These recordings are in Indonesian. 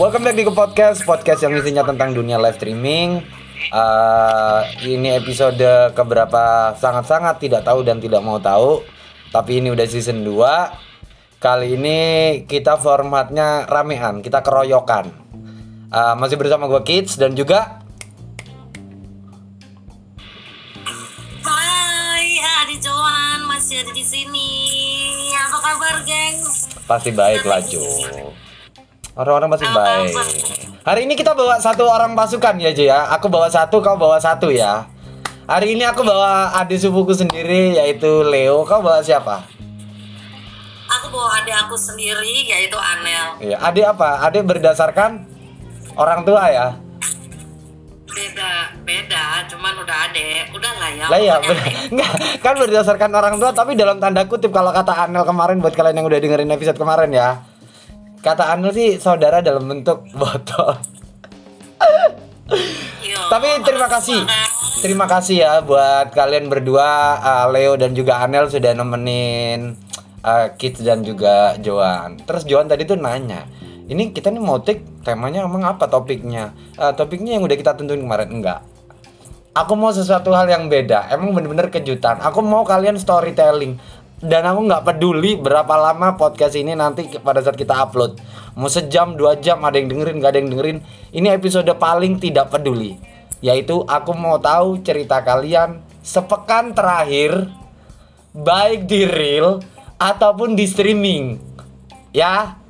Welcome back di ke podcast podcast yang isinya tentang dunia live streaming. Uh, ini episode keberapa sangat-sangat tidak tahu dan tidak mau tahu. Tapi ini udah season 2 Kali ini kita formatnya ramean, kita keroyokan. Uh, masih bersama gue Kids dan juga Hai, Adi Joan masih ada di sini. Apa kabar, geng? pasti baik lah. Orang-orang pasti baik. Hari ini kita bawa satu orang pasukan ya Jo ya. Aku bawa satu, kau bawa satu ya. Hari ini aku bawa adik sepupuku sendiri yaitu Leo. Kau bawa siapa? Aku bawa adik aku sendiri yaitu Anel. Iya, adik apa? Adik berdasarkan orang tua ya. Beda, beda, cuman udah adik. Udah lah ya. Lah ya, enggak kan berdasarkan orang tua tapi dalam tanda kutip kalau kata Anel kemarin buat kalian yang udah dengerin episode kemarin ya. Kata Anel sih saudara dalam bentuk botol. Yo, Tapi terima kasih. Terima kasih ya buat kalian berdua uh, Leo dan juga Anel sudah nemenin uh, Kids dan juga Joan. Terus Joan tadi tuh nanya, ini kita nih mau take temanya emang apa topiknya? Uh, topiknya yang udah kita tentuin kemarin enggak. Aku mau sesuatu hal yang beda. Emang bener-bener kejutan. Aku mau kalian storytelling. Dan aku nggak peduli berapa lama podcast ini nanti pada saat kita upload. Mau sejam, dua jam, ada yang dengerin, nggak ada yang dengerin. Ini episode paling tidak peduli. Yaitu aku mau tahu cerita kalian sepekan terakhir baik di real ataupun di streaming. Ya,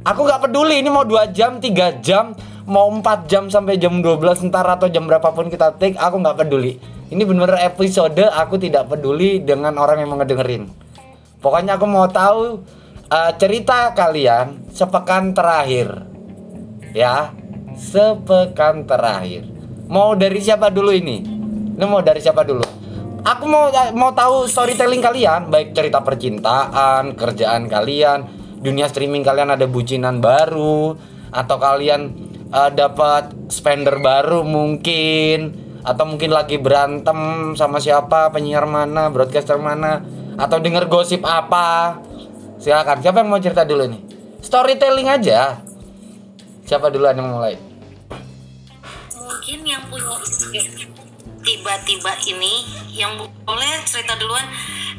Aku nggak peduli ini mau 2 jam, 3 jam, mau 4 jam sampai jam 12 ntar atau jam berapapun kita take, aku nggak peduli. Ini bener-bener episode aku tidak peduli dengan orang yang mau ngedengerin. Pokoknya aku mau tahu uh, cerita kalian sepekan terakhir. Ya, sepekan terakhir. Mau dari siapa dulu ini? Ini mau dari siapa dulu? Aku mau mau tahu storytelling kalian, baik cerita percintaan, kerjaan kalian, dunia streaming kalian ada bucinan baru atau kalian uh, dapat spender baru mungkin atau mungkin lagi berantem sama siapa penyiar mana broadcaster mana atau denger gosip apa. Silakan siapa yang mau cerita dulu nih storytelling aja. Siapa duluan yang mulai? Mungkin yang punya tiba-tiba ini yang boleh cerita duluan.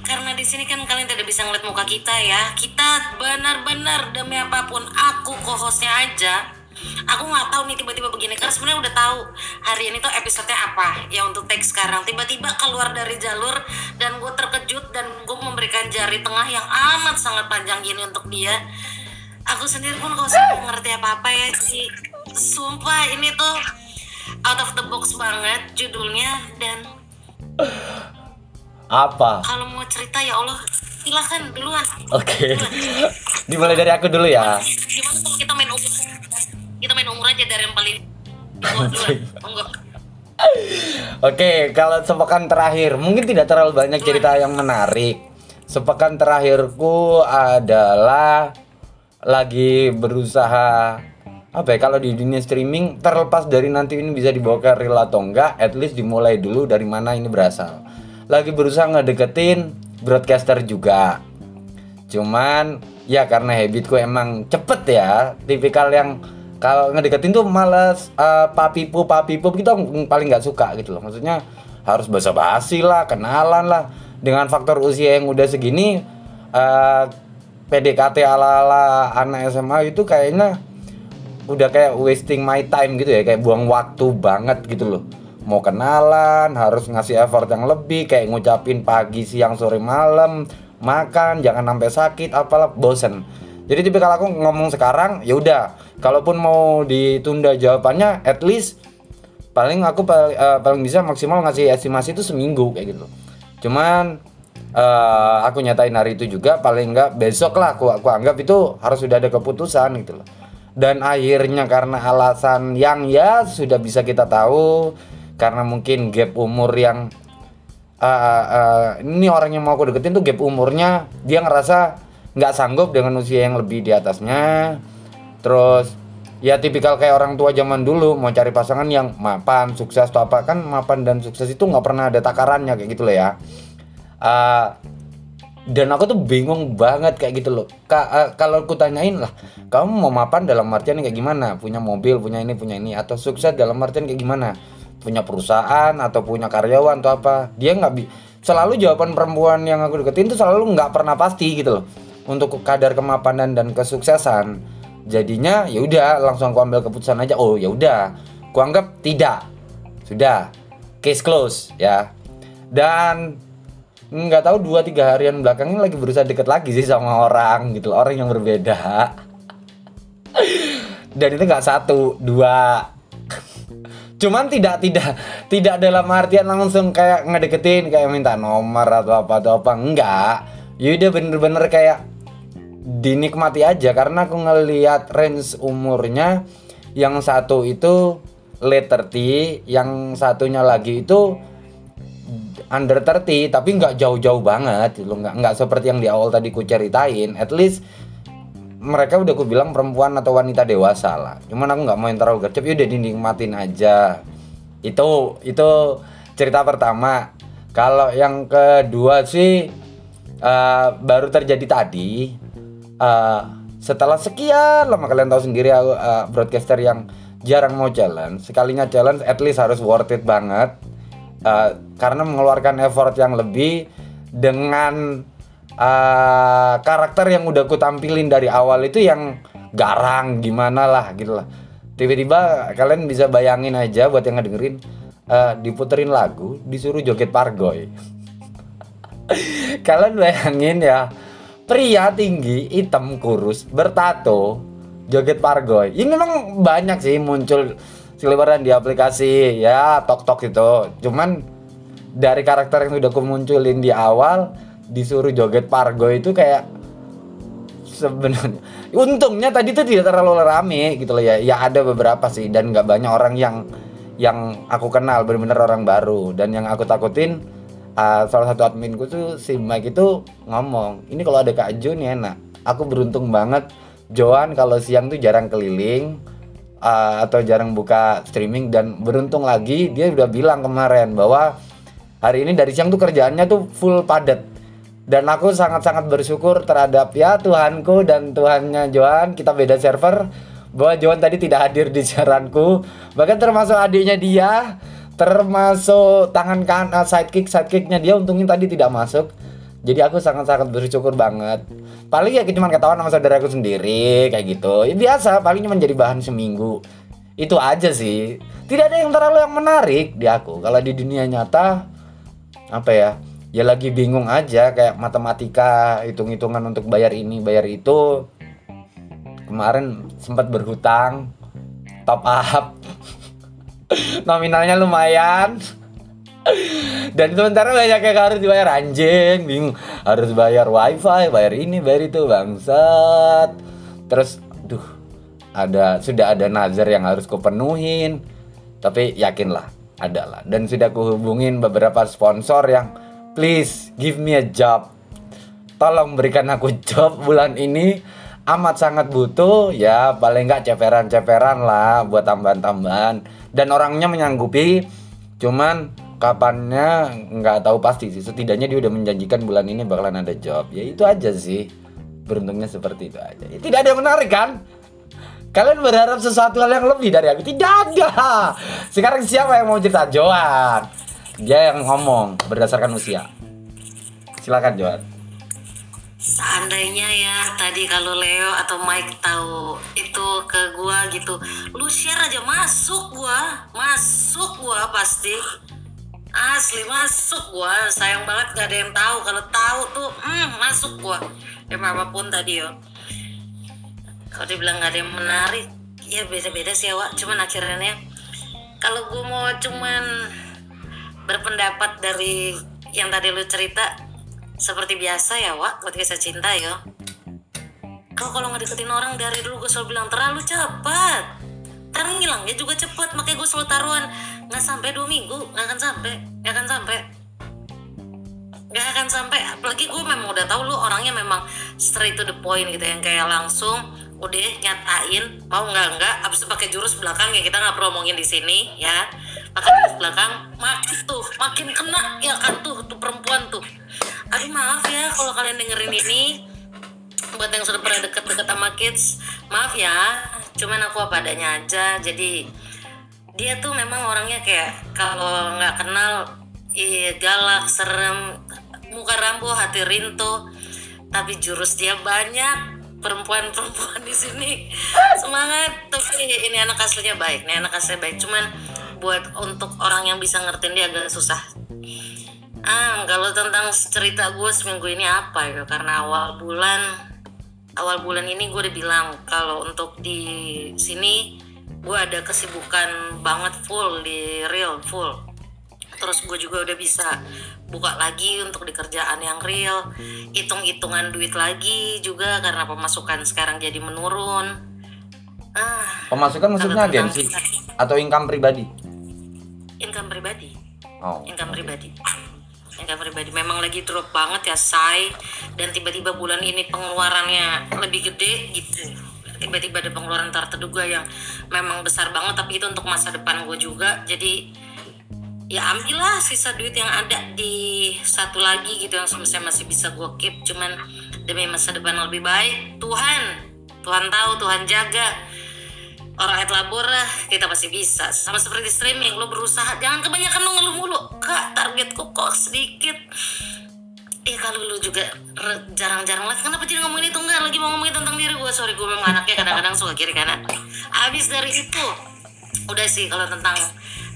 Karena di sini kan kalian tidak bisa ngeliat muka kita ya. Kita benar-benar demi apa pun aku co-hostnya aja aku nggak tahu nih tiba-tiba begini. Karena sebenarnya udah tahu hari ini tuh episodenya apa. Ya untuk teks sekarang. Tiba-tiba keluar dari jalur dan gue terkejut dan gue memberikan jari tengah yang amat sangat panjang gini untuk dia. Aku sendiri pun kalau nggak ngerti apa-apa ya sih sumpah ini tuh out of the box banget judulnya dan apa? Kalau mau cerita ya Allah silahkan duluan. Oke. Dimulai dari aku dulu ya. Gimana kalau kita main kita main umur aja dari yang paling Oke, kalau sepekan terakhir mungkin tidak terlalu banyak cerita yang menarik. Sepekan terakhirku adalah lagi berusaha apa ya kalau di dunia streaming terlepas dari nanti ini bisa dibawa ke real atau enggak, at least dimulai dulu dari mana ini berasal. Lagi berusaha ngedeketin broadcaster juga. Cuman ya karena habitku emang cepet ya, tipikal yang kalau ngedeketin tuh males uh, papipu papipu gitu paling nggak suka gitu loh. Maksudnya harus basa-basi lah, kenalan lah. Dengan faktor usia yang udah segini uh, PDKT ala-ala anak SMA itu kayaknya udah kayak wasting my time gitu ya, kayak buang waktu banget gitu loh. Mau kenalan, harus ngasih effort yang lebih, kayak ngucapin pagi, siang, sore, malam, makan, jangan sampai sakit, apalah bosen. Jadi tipe kalau aku ngomong sekarang, ya udah. Kalaupun mau ditunda jawabannya, at least paling aku pal- eh, paling bisa maksimal ngasih estimasi itu seminggu kayak gitu. Cuman eh, aku nyatain hari itu juga paling enggak besok lah aku aku anggap itu harus sudah ada keputusan gitu loh. Dan akhirnya karena alasan yang ya sudah bisa kita tahu karena mungkin gap umur yang eh, eh, ini orang yang mau aku deketin tuh gap umurnya dia ngerasa nggak sanggup dengan usia yang lebih di atasnya. Terus ya tipikal kayak orang tua zaman dulu mau cari pasangan yang mapan sukses atau apa kan mapan dan sukses itu nggak pernah ada takarannya kayak gitu loh ya. Eh, dan aku tuh bingung banget kayak gitu loh. Ka eh, kalau aku tanyain lah kamu mau mapan dalam artian kayak gimana? Punya mobil punya ini punya ini atau sukses dalam artian kayak gimana? Punya perusahaan atau punya karyawan atau apa? Dia nggak selalu jawaban perempuan yang aku deketin tuh selalu nggak pernah pasti gitu loh untuk kadar kemapanan dan kesuksesan jadinya ya udah langsung aku ambil keputusan aja. Oh ya udah. Aku anggap tidak. Sudah. Case close ya. Dan nggak tahu dua tiga harian belakangnya lagi berusaha deket lagi sih sama orang gitu orang yang berbeda. Dan itu nggak satu dua. Cuman tidak tidak tidak dalam artian langsung kayak ngedeketin kayak minta nomor atau apa atau apa. Enggak yaudah bener-bener kayak dinikmati aja karena aku ngelihat range umurnya yang satu itu late 30 yang satunya lagi itu under 30 tapi nggak jauh-jauh banget gitu nggak nggak seperti yang di awal tadi ku ceritain. At least mereka udah ku bilang perempuan atau wanita dewasa lah. Cuman aku nggak mau yang terlalu gercep ya udah dinikmatin aja. Itu itu cerita pertama. Kalau yang kedua sih uh, baru terjadi tadi uh, setelah sekian lama kalian tahu sendiri aku uh, broadcaster yang jarang mau challenge sekalinya challenge at least harus worth it banget. Uh, karena mengeluarkan effort yang lebih dengan uh, karakter yang udah ku tampilin dari awal itu yang garang gimana lah gitu lah. Tiba-tiba kalian bisa bayangin aja buat yang ngedengerin uh, diputerin lagu disuruh joget pargoy. Kalian bayangin ya pria tinggi hitam kurus bertato joget pargoy. Ini memang banyak sih muncul seliweran di aplikasi ya tok tok itu cuman dari karakter yang sudah aku munculin di awal disuruh joget pargo itu kayak sebenarnya untungnya tadi tuh tidak terlalu rame gitu loh ya. Ya ada beberapa sih dan nggak banyak orang yang yang aku kenal benar-benar orang baru. Dan yang aku takutin uh, salah satu adminku tuh si Mike itu ngomong ini kalau ada Kak Jo nih enak. Aku beruntung banget. Joan kalau siang tuh jarang keliling uh, atau jarang buka streaming dan beruntung lagi dia udah bilang kemarin bahwa hari ini dari siang tuh kerjaannya tuh full padat. Dan aku sangat-sangat bersyukur terhadap ya Tuhanku dan Tuhannya Johan kita beda server bahwa Johan tadi tidak hadir di siaranku. Bahkan termasuk adiknya dia termasuk tangan kan uh, sidekick sidekicknya dia untungnya tadi tidak masuk. Jadi aku sangat-sangat bersyukur banget. Paling ya cuma ketahuan sama saudara aku sendiri kayak gitu. Ya biasa paling cuma jadi bahan seminggu. Itu aja sih. Tidak ada yang terlalu yang menarik di aku. Kalau di dunia nyata apa ya ya lagi bingung aja kayak matematika hitung-hitungan untuk bayar ini bayar itu. Kemarin sempat berhutang top up nominalnya lumayan. Dan sementara banyak yang harus dibayar. Anjing bingung. Harus bayar wifi bayar ini bayar itu bangsat. Terus duh ada sudah ada nazar yang harus kupenuhin tapi yakinlah adalah dan sudah kuhubungin beberapa sponsor yang please give me a job. Tolong berikan aku job bulan ini. Amat sangat butuh. Ya paling nggak ceperan-ceperan lah buat tambahan-tambahan dan orangnya menyanggupi cuman kapannya nggak tahu pasti sih. Setidaknya dia udah menjanjikan bulan ini bakalan ada job. Ya itu aja sih. Beruntungnya seperti itu aja. Ya, tidak ada yang menarik kan? Kalian berharap sesuatu hal yang lebih dari aku? Tidak ada. Sekarang siapa yang mau cerita? Joan dia yang ngomong berdasarkan usia. Silakan Joan seandainya ya tadi kalau Leo atau Mike tahu itu ke gua gitu. Lu share aja masuk gua masuk gua pasti. Asli masuk gua. Sayang banget gak ada yang tahu. Kalau tahu tuh hmm, masuk gua. Ya apa pun tadi yo. Kalau dibilang gak ada yang menarik ya beda-beda sih ya cuman akhirnya kalau gua mau cuman berpendapat dari yang tadi lu cerita seperti biasa ya Wak buat kisah cinta yo. Kau kalau ngedeketin orang dari dulu gue selalu bilang terlalu cepat. Ntar ngilangnya juga cepet makanya gue selalu taruhan. Nggak sampai dua minggu nggak akan sampai nggak akan sampai. Nggak akan sampai apalagi gue memang udah tahu lu orangnya memang straight to the point gitu yang kayak langsung udah nyatain mau nggak nggak abis itu pakai jurus belakang ya kita nggak perlu ngomongin di sini ya. Pakai jurus belakang makin tuh makin kena ya kan tuh tuh perempuan tuh aduh maaf ya kalau kalian dengerin ini. Buat yang sudah pernah deket-deket sama kids maaf ya. Cuman aku apa adanya aja. Jadi dia tuh memang orangnya kayak kalau nggak kenal ih, galak serem muka rambo hati rinto tapi jurus dia banyak perempuan-perempuan di sini. Semangat. Tapi ini anak aslinya baik nih anak aslinya baik. Cuman buat untuk orang yang bisa ngertiin dia agak susah ah kalau tentang cerita gue seminggu ini apa ya? Karena awal bulan awal bulan ini gue udah bilang kalau untuk di sini gue ada kesibukan banget full di real full. Terus gue juga udah bisa buka lagi untuk di kerjaan yang real. Hitung-hitungan duit lagi juga karena pemasukan sekarang jadi menurun. Ah Pemasukan maksudnya agensi atau income pribadi? income pribadi. Oh. income pribadi income pribadi. Memang lagi drop banget ya say dan tiba-tiba bulan ini pengeluarannya lebih gede gitu. Tiba-tiba ada pengeluaran terduga yang memang besar banget. Tapi itu untuk masa depan gue juga. Jadi ya ambillah sisa duit yang ada di satu lagi gitu yang saya masih bisa gue keep. Cuman demi masa depan yang lebih baik Tuhan. Tuhan tahu Tuhan jaga orang et labor lah kita pasti bisa. Sama seperti streaming lo berusaha. Jangan kebanyakan lo ngeluh mulu. Kak targetku kok sedikit. Eh kalau lu juga jarang-jarang lah kenapa jadi ngomongin itu? Enggak lagi mau ngomongin tentang diri gue sorry gue memang anaknya kadang-kadang suka kiri kanan. Abis dari itu udah sih kalau tentang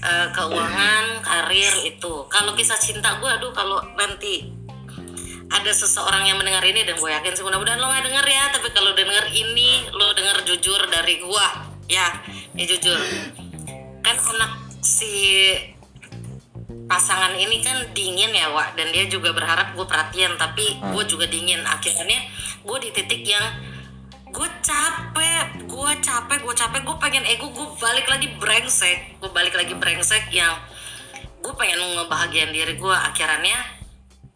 eh, keuangan karir itu. Kalau kisah cinta gue aduh kalau nanti ada seseorang yang mendengar ini dan gue yakin sih mudah-mudahan lo nggak denger ya. Tapi kalau denger ini lo denger jujur dari gue ya ini jujur. Kan anak si pasangan ini kan dingin ya Wak. Dan dia juga berharap gue perhatian tapi gue juga dingin. Akhirnya gue di titik yang gue capek gue capek gue capek. Gue pengen ego gue balik lagi brengsek. Gue balik lagi brengsek yang gue pengen ngebahagiain diri gue akhirnya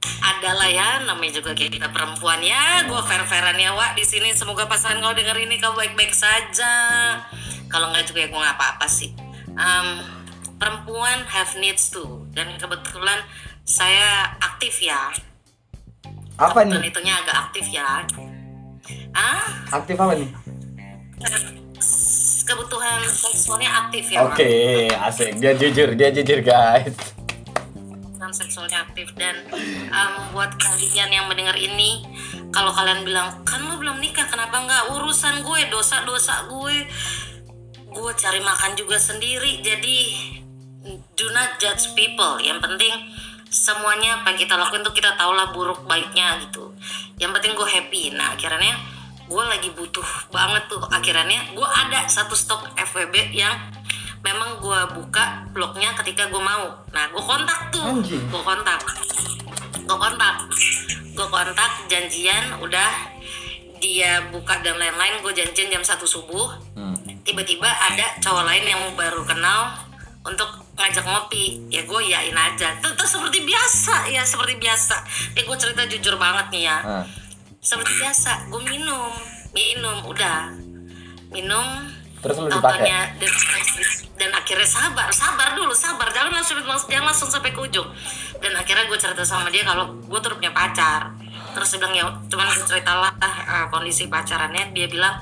adalah ya namanya juga kayak kita perempuan ya gue fair fairan ya Wak di sini semoga pasangan kau denger ini kau baik baik saja kalau nggak juga ya gue nggak apa apa sih Em, perempuan have needs too dan kebetulan saya aktif ya Apa dan nih? itunya agak aktif ya ah Aktif apa nih? kebutuhan seksualnya aktif ya. Oke, asik. Dia jujur, dia jujur guys. Kebutuhan seksualnya aktif. Dan em, buat kalian yang mendengar ini kalau kalian bilang kan lo belum nikah kenapa nggak? Urusan gue dosa dosa gue. Gue cari makan juga sendiri. Jadi do not judge people. Yang penting semuanya apa yang kita lakuin tuh kita tahulah buruk baiknya gitu. Yang penting gue happy. Nah akhirnya gue lagi butuh banget tuh. Akhirnya gue ada satu stok FWB yang memang gue buka blognya ketika gue mau. Nah gue kontak tuh. Gue kontak. Gue kontak. Gue kontak janjian udah. Dia buka dan lain-lain gue janjian jam satu subuh. Hmm. tiba-tiba ada cowok lain yang baru kenal untuk ngajak ngopi. Ya gue yain aja. Tetap seperti biasa ya seperti biasa. Ya gue cerita jujur banget nih ya. Ah. seperti biasa gue minum. Minum udah. Minum Terus lu dipakai? Dan, dan akhirnya sabar sabar dulu sabar. Jangan langsung jangan langsung sampai ke ujung. Dan akhirnya gue cerita sama dia kalau gue tuh punya pacar. Terus bilang ya cuman ceritalah eh, kondisi pacarannya. Dia bilang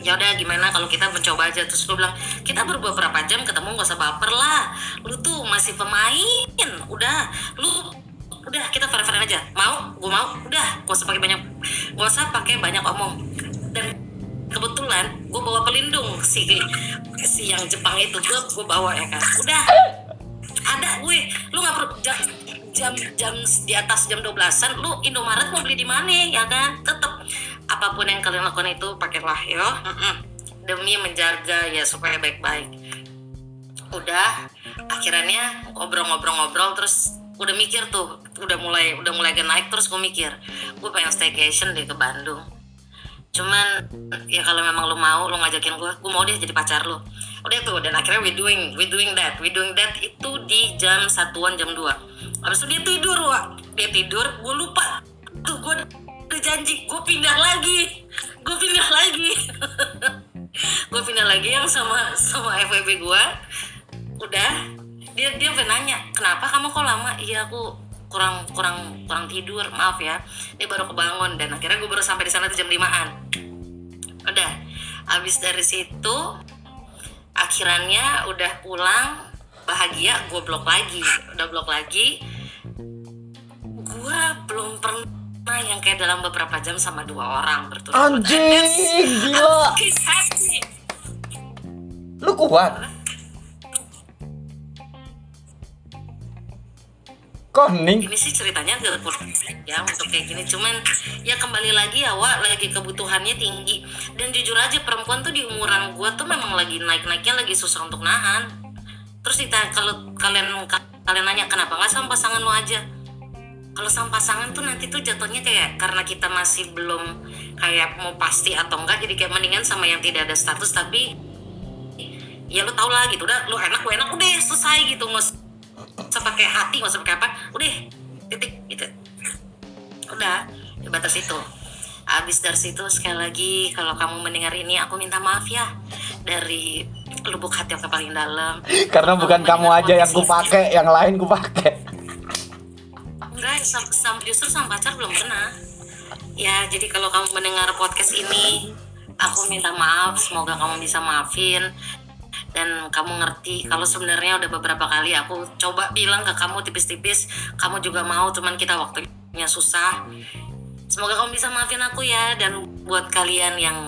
ya udah gimana kalau kita mencoba aja. Terus gue bilang kita baru beberapa jam ketemu gak usah baper lah. Lu tuh masih pemain. Udah lu udah kita fair fair aja. Mau? Gue mau? Udah gak usah pakai banyak gak usah pakai banyak omong. Dan kebetulan gue bawa pelindung si si yang Jepang itu. Gue gue bawa ya kan? Udah. Ada gue lu nggak perlu jam, jam jam di atas jam 12-an lu Indomaret mau beli di mana ya kan? Tetep apa pun yang kalian lakukan itu pakailah yo. Demi menjaga ya supaya baik-baik. Udah. Akhirnya ngobrol-ngobrol-ngobrol terus udah mikir tuh. Udah mulai udah mulai naik terus gue mikir. Gue pengen staycation deh ke Bandung cuman ya kalau memang lu mau lu ngajakin gue gue mau deh jadi pacar lu. Udah tuh dan akhirnya we doing we doing that we doing that itu di jam satuan jam 2 habis itu dia tidur wa dia tidur gue lupa. Tuh gue udah janji gue pindah lagi. Gue pindah lagi. Gue pindah lagi yang sama sama FWB gue udah. Dia dia nanya kenapa kamu kok lama? Iya aku kurang kurang kurang tidur maaf ya. Dia baru kebangun dan akhirnya gue baru sampai di sana tuh jam 5an udah habis dari situ akhirannya udah pulang bahagia gue blok lagi. Udah blok lagi. Gue belum pernah yang kayak dalam beberapa jam sama dua orang berturut-turut. Anjing, gila. Lu kuat. Koning. ini sih ceritanya kurang ya untuk kayak gini. Cuman ya kembali lagi ya Wak lagi kebutuhannya tinggi. Dan jujur aja perempuan tuh di umuran gua tuh memang lagi naik-naiknya lagi susah untuk nahan. Terus ditanya kalau kalian kalian nanya kenapa nggak sama pasangan lo aja? Kalau sama pasangan tuh nanti tuh jatuhnya kayak karena kita masih belum kayak mau pasti atau enggak jadi kayak mendingan sama yang tidak ada status tapi ya lu tau lah gitu. Udah lu enak lu enak udah selesai gitu nggak usah nggak usah pakai hati nggak usah pakai apa udah titik gitu. Udah di batas itu. Habis dari situ sekali lagi kalau kamu mendengar ini aku minta maaf ya dari lubuk hati yang paling dalam. Karena bukan kamu aja yang ku pakai, yang lain ku pakai. enggak sam, sam- justru sama pacar belum pernah. Ya jadi kalau kamu mendengar podcast ini aku minta maaf semoga kamu bisa maafin dan kamu ngerti kalau sebenarnya udah beberapa kali aku coba bilang ke kamu tipis-tipis kamu juga mau cuman kita waktunya susah. Semoga kamu bisa maafin aku ya dan buat kalian yang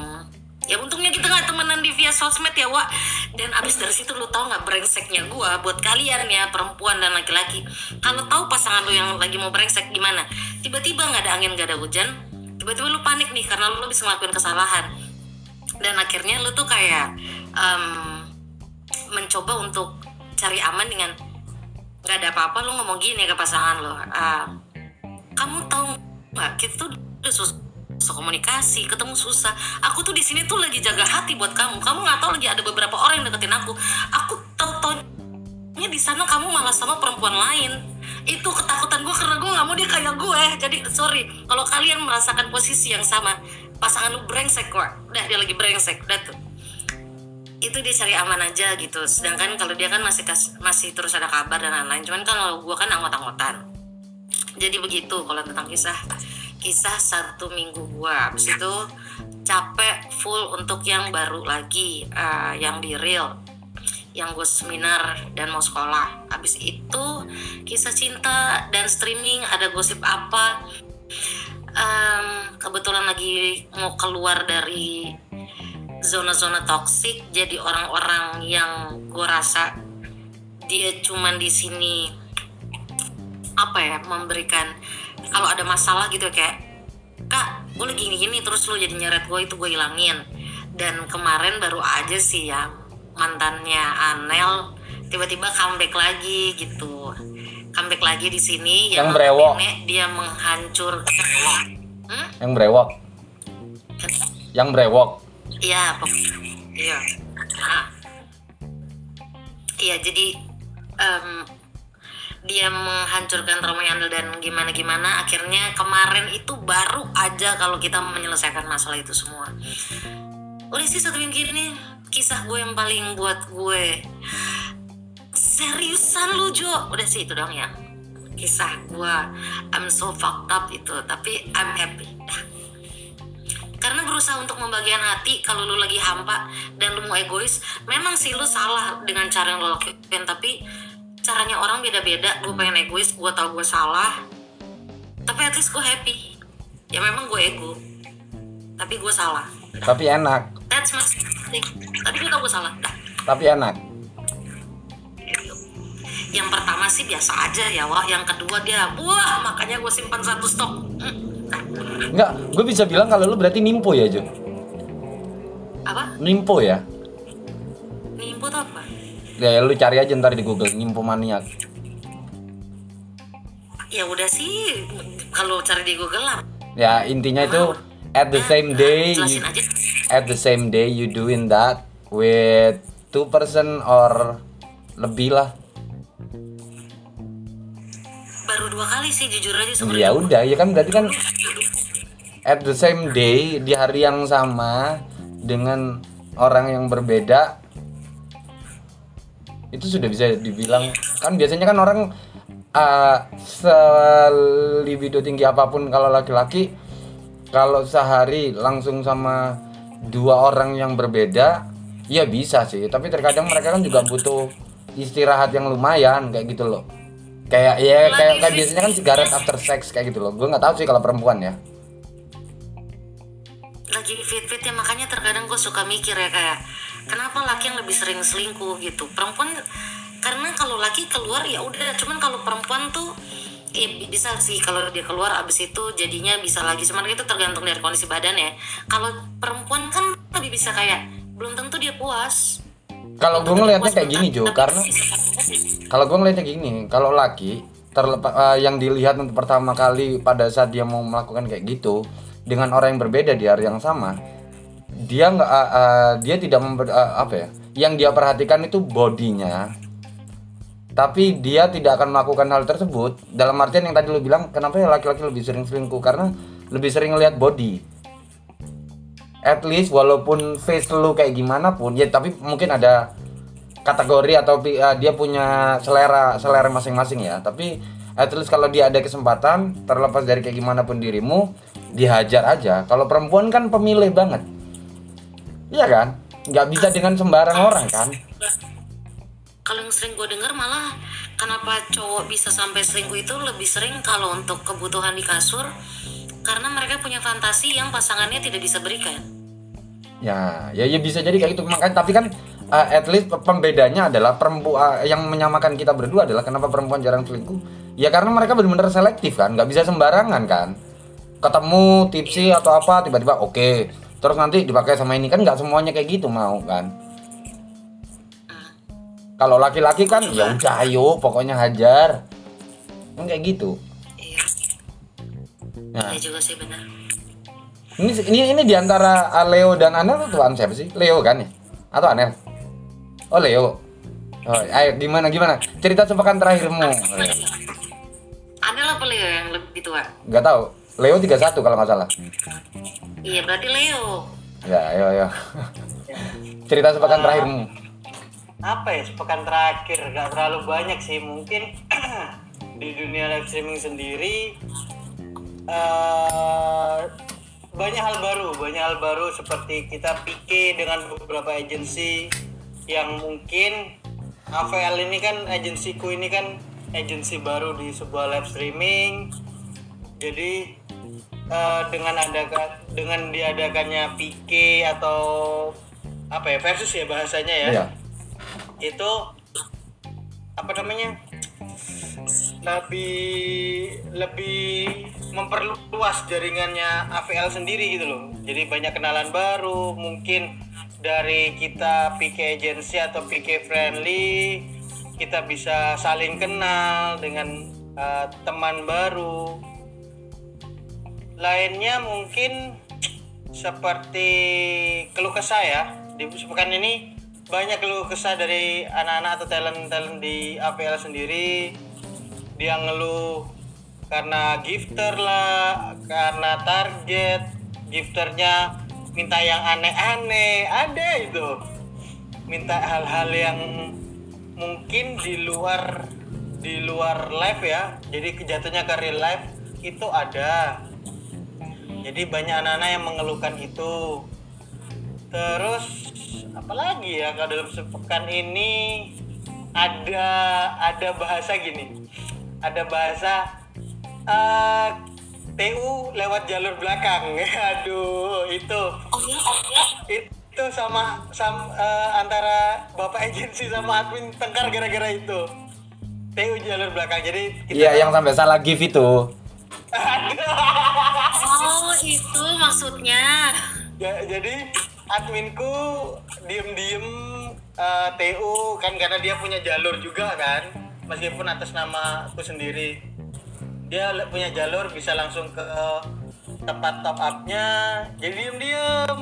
ya untungnya kita nggak temenan di via sosmed ya Wak. Dan abis dari situ lu tau nggak brengseknya gua buat kalian ya perempuan dan laki-laki. Kalau tahu pasangan lu yang lagi mau brengsek gimana? Tiba-tiba nggak ada angin nggak ada hujan. Tiba-tiba lu panik nih karena lu bisa ngelakuin kesalahan. Dan akhirnya lu tuh kayak em, mencoba untuk cari aman dengan nggak ada apa-apa lu ngomong gini ke pasangan lo "Ah, kamu tahu nggak kita tuh udah susah susah komunikasi ketemu susah. Aku tuh di sini tuh lagi jaga hati buat kamu. Kamu nggak tahu lagi ada beberapa orang yang deketin aku. Aku tahu taunya di sana kamu malah sama perempuan lain. Itu ketakutan gue karena gue nggak mau dia kayak gue jadi sorry kalau kalian merasakan posisi yang sama pasangan lu brengsek kok udah dia lagi brengsek. Udah tuh itu dia cari aman aja gitu. Sedangkan kalau dia kan masih kas- masih terus ada kabar dan lain-lain. Cuman kan kalau gue kan anggot-anggotan jadi begitu kalau tentang kisah kisah satu minggu gua. Habis itu capek full untuk yang baru lagi eh, yang di real yang gue seminar dan mau sekolah. Habis itu kisah cinta dan streaming ada gosip apa? Em, kebetulan lagi mau keluar dari zona-zona toksik jadi orang-orang yang gue rasa dia cuman di sini apa ya memberikan kalau ada masalah gitu kayak kak gue lagi gini gini terus lu jadi nyeret gue itu gue hilangin dan kemarin baru aja sih ya mantannya Anel tiba-tiba comeback lagi gitu comeback lagi di sini Yang yang brewok. dia menghancurkan hmm? Yang brewok, yang brewok. Iya, iya. Nah. Iya, jadi em, dia menghancurkan Romo Yandel dan gimana gimana. Akhirnya kemarin itu baru aja kalau kita menyelesaikan masalah itu semua. Udah sih satu minggu ini kisah gue yang paling buat gue seriusan lu Jo. Udah sih itu dong ya kisah gue I'm so fucked up itu tapi I'm happy karena berusaha untuk membagian hati kalau lu lagi hampa dan lu mau egois memang sih lu salah dengan cara yang lu lakuin. Tapi caranya orang beda-beda. Gue pengen egois gue tau gue salah. Tapi at least gue happy. Ya memang gue ego. Tapi gue salah. Tapi enak, that's my mistake tapi gue tau gue salah. Tapi enak. yang pertama sih biasa aja ya wah yang kedua dia wah makanya gue simpan satu stok. Hmm, Enggak, gue bisa bilang kalau lu berarti nimpo ya, Jo. apa Nimpo ya. nimbu tuh apa Ya lu cari aja ntar di Google nimpo maniak. ya udah sih kalau cari di Google lah Ya intinya itu at the same day you, at the same day you doing that with two person or lebih lah. baru dua kali sih jujur aja Ya sebenarnya udah, ya kan berarti kan at the same day di hari yang sama dengan orang yang berbeda itu sudah bisa dibilang kan biasanya kan orang uh, selibido tinggi apa pun kalau laki-laki kalau sehari langsung sama dua orang yang berbeda ya bisa sih. Tapi terkadang mereka kan juga butuh istirahat yang lumayan kayak gitu loh. Kayak ya kayak, kayak biasanya kan sigaret after sex kayak gitu loh. Gue nggak tahu sih kalau perempuan ya lagi fit-fit ya makanya terkadang gue suka mikir ya kayak kenapa laki yang lebih sering selingkuh gitu? Perempuan karena kalau laki keluar ya udah cuman kalau perempuan tuh ya bisa sih kalau dia keluar abis itu jadinya bisa lagi. Cuman itu tergantung dari kondisi badan ya. Kalau perempuan kan lebih bisa kayak belum tentu dia puas. Kalau gue ngelihatnya kayak gini Jo karena kalau gue ngelihatnya gini kalau laki terlepas uh, yang dilihat untuk pertama kali pada saat dia mau melakukan kayak gitu dengan orang yang berbeda di hari yang sama dia nggak uh, uh, dia tidak memper, uh, apa ya yang dia perhatikan itu bodinya. Tapi dia tidak akan melakukan hal tersebut dalam artian yang tadi lu bilang kenapa ya laki-laki lebih sering selingkuh? Karena lebih sering lihat body. At least walaupun face lu kayak gimana pun ya tapi mungkin ada kategori atau uh, dia punya selera selera masing-masing ya. Tapi at least kalau dia ada kesempatan terlepas dari kayak gimana pun dirimu dihajar aja kalau perempuan kan pemilih banget iya kan nggak bisa dengan sembarang orang kan kalau yang sering gue dengar malah kenapa cowok bisa sampai selingkuh itu lebih sering kalau untuk kebutuhan di kasur karena mereka punya fantasi yang pasangannya tidak bisa berikan. Ya, ya, ya bisa jadi kayak gitu. Makanya tapi kan uh, at least pembedanya adalah perempuan uh, yang menyamakan kita berdua adalah kenapa perempuan jarang selingkuh? Ya karena mereka benar-benar selektif kan, nggak bisa sembarangan kan. Ketemu tipsi atau apa tiba-tiba oke, okay. terus nanti dipakai sama ini kan nggak semuanya kayak gitu mau kan. Kalau laki-laki kan ya udah ayo pokoknya hajar. Kan kayak gitu. Iya. Nah. Iya juga sih benar. Ini ini ini di antara Leo dan Anel tuh tuan siapa sih? Leo kan ya? Atau Anel? Oh Leo. Oh, ayo gimana gimana? Cerita sepekan terakhirmu. Anel apa Leo yang lebih tua? Gak tahu. Leo 31 kalau nggak salah. Iya berarti Leo. Ya, ayo ayo. Cerita sepekan terakhirmu apa ya sepekan terakhir nggak terlalu banyak sih mungkin di dunia live streaming sendiri uh, banyak hal baru banyak hal baru seperti kita PK dengan beberapa agensi yang mungkin AVL ini kan agensiku ini kan agensi baru di sebuah live streaming jadi uh, dengan ada dengan diadakannya PK atau apa ya versus ya bahasanya ya. Yeah itu apa namanya lebih lebih memperluas jaringannya AVL sendiri gitu loh. Jadi banyak kenalan baru mungkin dari kita PK agency atau PK friendly kita bisa saling kenal dengan uh, teman baru lainnya mungkin seperti keluh kesah ya. Di sepekan ini banyak keluh kesah dari anak-anak atau talent-talent di APL sendiri. Dia ngeluh karena gifter lah karena target gifternya minta yang aneh-aneh ada itu. Minta hal-hal yang mungkin di luar di luar live ya. Jadi kejatuhnya ke real life itu ada jadi banyak anak-anak yang mengeluhkan itu. Terus apalagi ya kalau dalam sepekan ini ada ada bahasa gini. Ada bahasa uh, eh, TU lewat jalur belakang. Aduh itu. Itu sama sama uh, eh, antara bapak agensi sama admin tengkar gara-gara itu. TU jalur belakang. Jadi iya yang sampai salah give itu oh itu maksudnya? Ya, jadi adminku diem-diem uh, eh, TU kan karena dia punya jalur juga kan meskipun atas nama aku sendiri. Dia punya jalur bisa langsung ke tempat top upnya jadi diem-diem.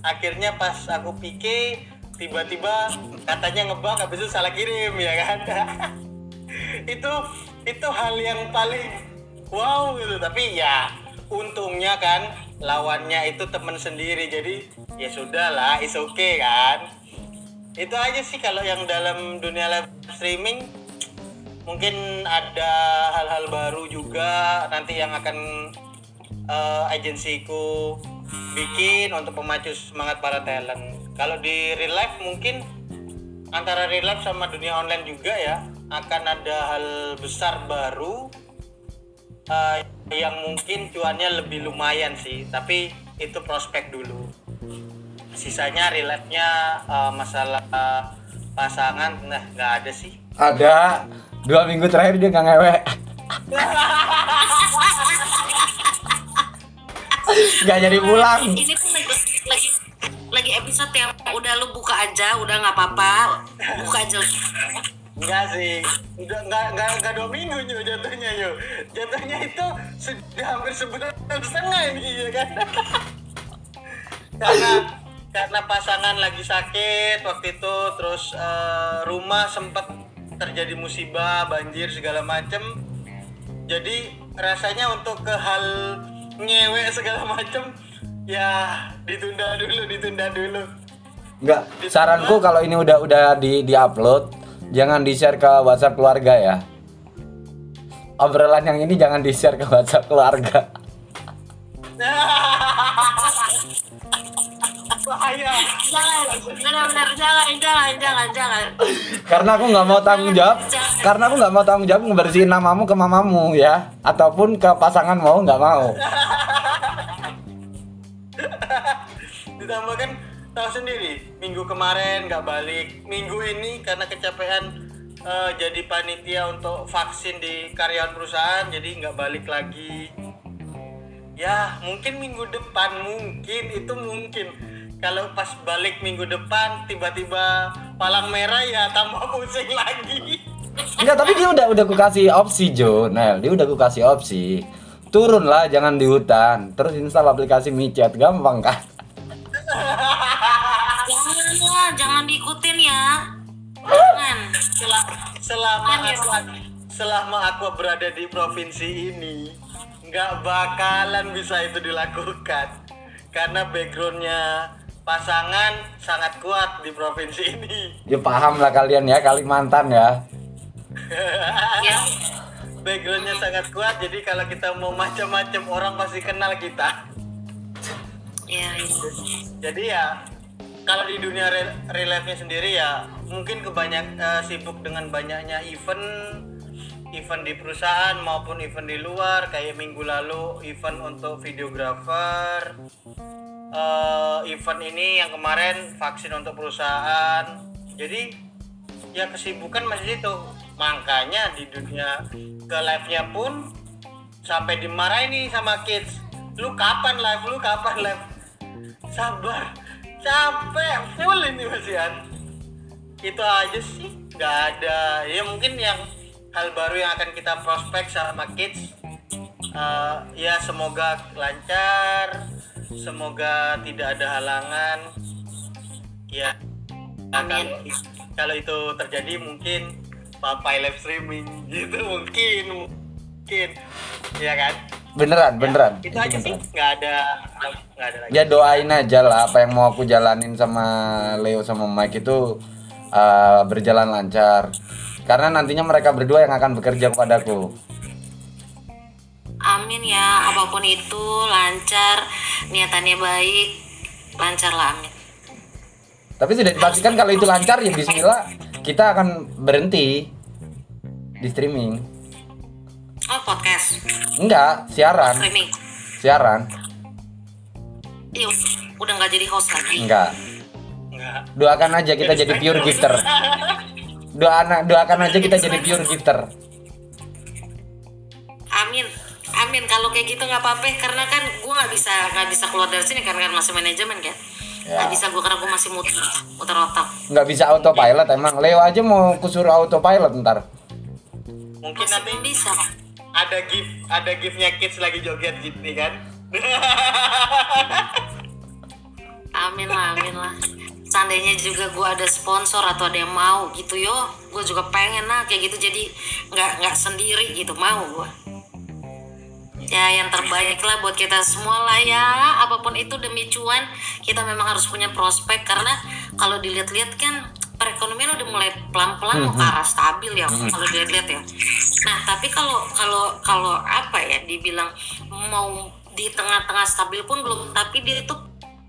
Akhirnya pas aku pikir tiba-tiba katanya ngebak habis itu salah kirim ya kan? Itu itu hal yang paling wow gitu. Tapi ya untungnya kan lawannya itu temen sendiri. Jadi ya sudah lah is okay kan. Itu aja sih kalau yang dalam dunia live streaming. Mungkin ada hal-hal baru juga nanti yang akan eh, agensiku bikin untuk memacu semangat para talent. Kalau di real life mungkin antara real life sama dunia online juga ya akan ada hal besar baru eh, yang mungkin cuannya lebih lumayan sih, tapi itu prospek dulu. Sisanya real life-nya eh, masalah eh, pasangan, nah nggak ada sih. Ada dua minggu terakhir dia nggak ngewe. Nggak jadi pulang. ini tuh lagi lagi lagi episode yang udah lu buka aja udah nggak apa-apa buka aja Enggak sih, udah enggak enggak enggak dua minggu nyu jatuhnya yuk. Jatuhnya itu sudah hampir sebulan setengah ini ya kan. karena karena pasangan lagi sakit waktu itu, terus eh, rumah sempat terjadi musibah, banjir segala macem. Jadi rasanya untuk ke hal ngewe segala macem ya ditunda dulu, ditunda dulu. Enggak. Saranku kalau ini udah udah di di upload, jangan di share ke WhatsApp keluarga ya. Obrolan yang ini jangan di share ke WhatsApp keluarga. Bahaya. jangan benar-benar jangan jangan jangan jangan Karena aku nggak mau tanggung jawab. Karena aku nggak mau tanggung jawab ngebersihin namamu ke mamamu ya, ataupun ke pasangan mau nggak mau. ditambah kan tahu sendiri minggu kemarin nggak balik minggu ini karena kecapean eh, jadi panitia untuk vaksin di karyawan perusahaan jadi nggak balik lagi ya mungkin minggu depan mungkin itu mungkin kalau pas balik minggu depan tiba-tiba palang merah ya tambah pusing lagi Enggak, tapi dia udah udah kasih opsi Jo, Nel. Dia udah kasih opsi. Turun lah, jangan di hutan. Terus install aplikasi micet, gampang kan? jangan diikutin ya. Jangan. Sel- selama aku selama aku berada di provinsi ini nggak bakalan bisa itu dilakukan. Karena backgroundnya pasangan sangat kuat di provinsi ini. Ya paham lah kalian ya, Kalimantan ya. ya. Backgroundnya sangat kuat jadi kalau kita mau macam-macam orang pasti kenal kita. Ya, ya. jadi ya kalau di dunia real life-nya sendiri ya mungkin kebanyak eh, sibuk dengan banyaknya event event di perusahaan maupun event di luar kayak minggu lalu event untuk videografer eh, event ini yang kemarin vaksin untuk perusahaan. Jadi ya kesibukan masih itu makanya di dunia ke live-nya pun sampai dimarahin nih sama kids. Lu kapan live lu kapan live sabar capek full ini masian itu aja sih nggak ada. Ya mungkin yang hal baru yang akan kita prospek sama kids Eh, ya semoga lancar semoga tidak ada halangan. Ya kalau, kalau itu terjadi mungkin papai live streaming gitu mungkin mungkin ya kan Beneran, beneran. itu aja sih nggak ada nggak ada lagi Ya doain aja lah apa yang mau aku jalanin sama Leo sama Mike itu uh, berjalan lancar. Karena nantinya mereka berdua yang akan bekerja kepadaku. amin ya apa pun itu lancar niatannya baik lancar lah amin Tapi sudah dipastikan kalau itu lancar ya bismillah kita akan berhenti di streaming. Oh podcast Enggak, siaran. streaming Siaran. Iya, udah nggak jadi host lagi Enggak. nggak Doakan aja kita jadi pure gifter. Doakan doakan aja kita jadi pure gifter. amin amin kalau kayak gitu nggak apa-apa karena kan gue nggak bisa nggak bisa keluar dari sini karena kan masih manajemen kan Ya. nggak bisa gue karena gue masih muter muter otak Nggak bisa autopilot emang. Leo aja mau kusuruh autopilot ntar. mungkin masih nanti bisa ada gift ada giftnya kids lagi joget gitu kan? Amin lah amin lah. Seandainya juga gue ada sponsor atau ada yang mau gitu yo. Gue juga pengen lah kayak gitu jadi nggak nggak sendiri gitu mau gue ya yang terbaik lah buat kita semua lah ya. Apa pun itu demi cuan kita memang harus punya prospek karena kalau dilihat-lihat kan perekonomian udah mulai pelan-pelan mau ke arah stabil ya kalau dilihat ya. Nah tapi kalau kalau kalau apa ya dibilang mau di tengah-tengah stabil pun belum tapi dia itu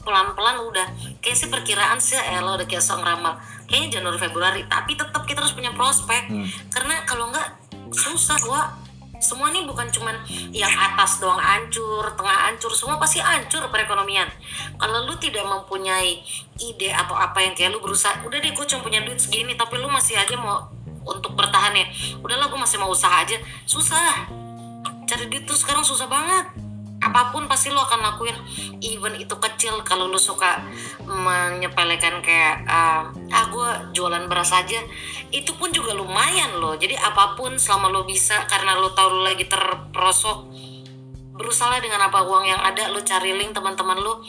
pelan-pelan udah. Kayak sih perkiraan sih Ella udah kayak seorang ramal kayaknya Januari Februari tapi tetap kita harus punya prospek. Karena kalau enggak susah wah semua ini bukan cuman yang atas doang hancur, tengah hancur, semua pasti hancur perekonomian. Kalau lu tidak mempunyai ide atau apa yang kayak lu berusaha, udah deh gue cuma punya duit segini, tapi lu masih aja mau untuk bertahan ya, udahlah gue masih mau usaha aja, susah. Cari duit tuh sekarang susah banget. Apa pun pasti lu akan lakuin, even itu kecil. Kalau lu suka menyepelekan kayak ah ah gue jualan beras aja, itu pun juga lumayan loh. Jadi apa pun selama lu bisa, karena lu tahu lu lagi terperosok, berusaha dengan apa uang yang ada, lu cari link teman-teman lu,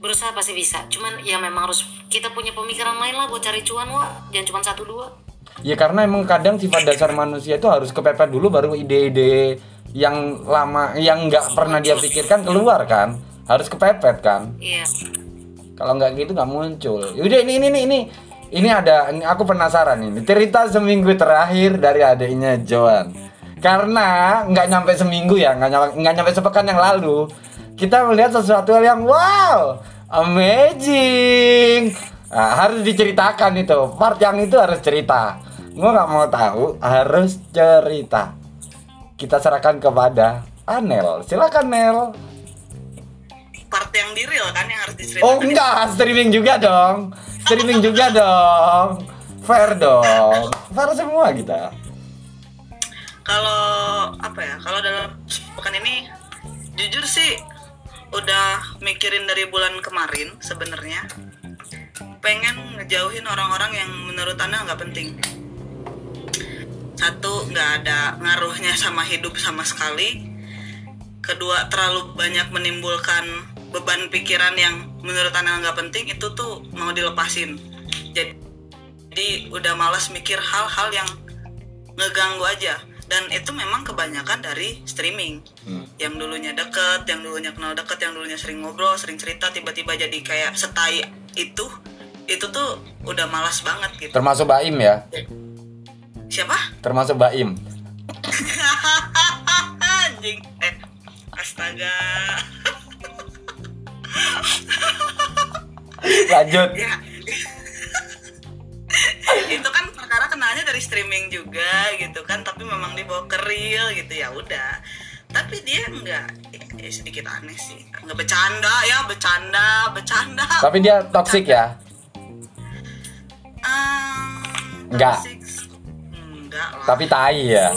berusaha pasti bisa. Cuman ya memang harus kita punya pemikiran lain lah buat cari cuan wah, jangan cuma satu dua. Ya karena emang kadang sifat dasar manusia itu harus kepepet dulu baru ide-ide yang lama yang nggak pernah dia pikirkan keluar kan harus kepepet kan. Iya. kalau nggak gitu nggak muncul. Yaudah ini ini ini ini. Ini ada ini aku penasaran ini. Cerita seminggu terakhir dari adiknya Joan. Karena nggak nyampe seminggu ya nggak nyampe nggak nyampe sepekan yang lalu kita melihat sesuatu hal yang wow amazing. Nah, harus diceritakan itu. Part yang itu harus cerita. Gua nggak mau tahu harus cerita kita serahkan kepada Anel silakan Nel part yang di real kan yang harus diceritakan Oh enggak, streaming juga dong. Streaming juga dong. Fair dong. Fair semua kita. kalau apa ya kalau dalam pekan ini jujur sih udah mikirin dari bulan kemarin sebenarnya pengen ngejauhin orang-orang yang menurut anda nggak penting satu nggak ada ngaruhnya sama hidup sama sekali. Kedua terlalu banyak menimbulkan beban pikiran yang menurut anda nggak penting itu tuh mau dilepasin. Jadi jadi udah malas mikir hal-hal yang ngeganggu aja. Dan itu memang kebanyakan dari streaming. Yang dulunya deket yang dulunya kenal deket yang dulunya sering ngobrol sering cerita tiba-tiba jadi kayak setai itu. Itu tuh udah malas banget gitu. Termasuk Baim ya. Siapa Termasuk Baim. anjing eh astaga Lanjut. ya itu kan perkara kenalnya dari streaming juga gitu kan tapi memang dibawa ke real gitu ya udah tapi dia enggak ya, sedikit aneh sih nggak bercanda ya bercanda bercanda Tapi dia toxic ya. Ehm, Enggak. toxic. Enggak lah Tapi tai ya.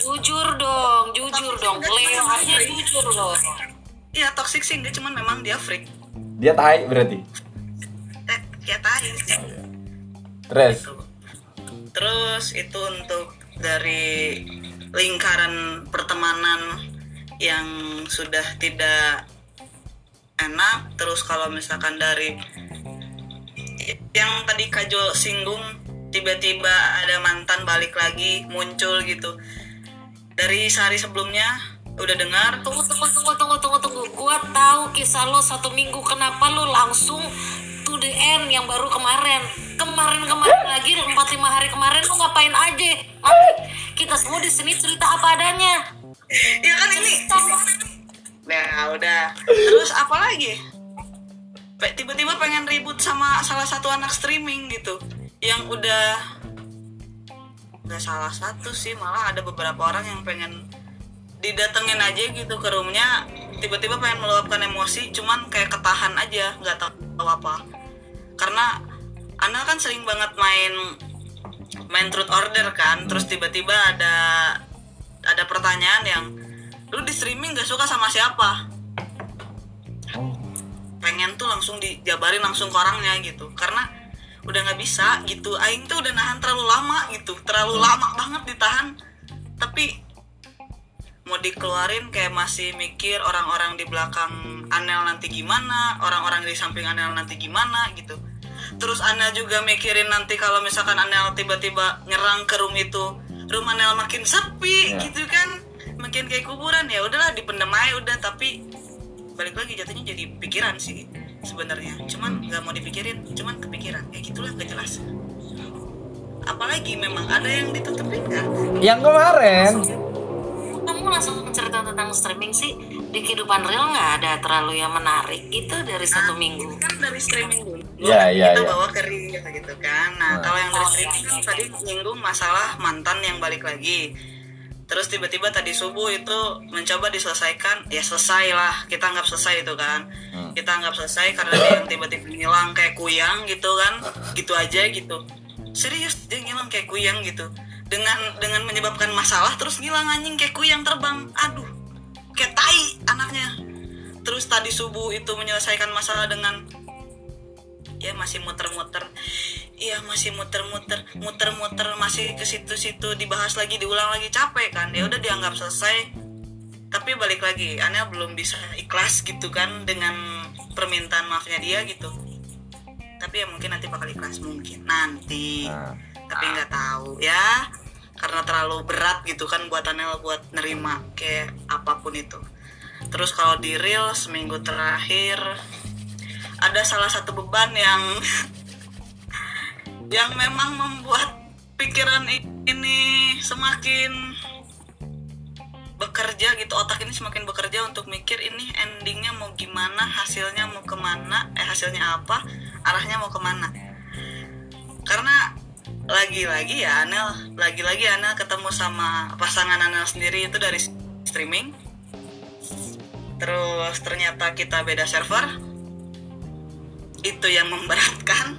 Jujur dong, jujur dong, jujur dong. Leo aja jujur loh. iya toxic sih enggak cuman memang dia freak Dia tai berarti. eh ya tai sih Terus. Terus itu untuk dari lingkaran pertemanan yang sudah tidak enak. Terus kalau misalkan dari yang tadi Kajo singgung tiba-tiba ada mantan balik lagi muncul gitu. Dari sehari sebelumnya udah dengar Tunggu, tunggu, tunggu, tunggu, tunggu, tunggu. Gua tahu kisah lo satu minggu. Kenapa lo langsung to the end yang baru kemarin? Kemarin-kemarin lagi, empat lima hari kemarin lo ngapain aja? Mari, kita semua di sini cerita apa adanya. ya kan ini Nah udah Terus apa lagi Tiba-tiba pengen ribut sama salah satu anak streaming gitu Yang udah Gak salah satu sih Malah ada beberapa orang yang pengen Didatengin aja gitu ke roomnya Tiba-tiba pengen meluapkan emosi Cuman kayak ketahan aja Gak tahu apa. Karena Ana kan sering banget main Main truth order kan Terus tiba-tiba ada ada pertanyaan yang lu di streaming gak suka sama siapa? Pengen tuh langsung dijabarin langsung ke orangnya gitu. Karena udah nggak bisa gitu. Aing tuh udah nahan terlalu lama gitu. Terlalu lama banget ditahan. Tapi mau dikeluarin kayak masih mikir orang-orang di belakang Anel nanti gimana orang-orang di samping Anel nanti gimana gitu. Terus Anel juga mikirin nanti kalau misalkan Anel tiba-tiba nyerang ke room itu room Anel makin sepi Ya. gitu kan. Makin kayak kuburan. Ya udahlah dipendem aja udah. Tapi balik lagi jatuhnya jadi pikiran sih sebenarnya. Cuman nggak mau dipikirin cuman kepikiran. Ya gitulah gak jelas. Apalagi memang ada yang ditutupin kan? Yang kemarin. Kamu langsung cerita tentang streaming sih? Di kehidupan real nggak ada terlalu yang menarik itu dari satu minggu? kan dari streaming dulu. Iya, iya, kita iya. bawa ke real gitu kan. Nah Nah. kalau yang dari streaming kan tadi nyinggung masalah mantan yang balik lagi terus tiba-tiba tadi subuh itu mencoba diselesaikan ya selesai lah kita anggap selesai itu kan. Hmm. kita anggap selesai karena dia yang tiba-tiba ngilang kayak kuyang gitu kan. Gitu aja gitu. Serius dia ngilang kayak kuyang gitu. Dengan dengan menyebabkan masalah terus ngilang anjing kayak kuyang terbang. Aduh kayak tai anaknya. Terus tadi subuh itu menyelesaikan masalah dengan ya masih muter-muter. Iya masih muter-muter. Muter-muter masih ke situ-situ dibahas lagi diulang lagi. Capek kan ya udah dianggap selesai. Tapi balik lagi Anel belum bisa ikhlas gitu kan dengan permintaan maafnya dia gitu. Tapi ya mungkin nanti bakal ikhlas mungkin nanti. Nah. tapi nggak tahu ya karena terlalu berat gitu kan buat Anel buat nerima kayak apa pun itu. Terus kalau di real seminggu terakhir ada salah satu beban yang yang memang membuat pikiran ini semakin bekerja gitu otak ini semakin bekerja untuk mikir ini endingnya mau gimana hasilnya mau ke mana eh hasilnya apa arahnya mau ke mana. Karena lagi-lagi ya Anel lagi-lagi Anel ketemu sama pasangan Anel sendiri itu dari streaming. Terus ternyata kita beda server itu yang memberatkan.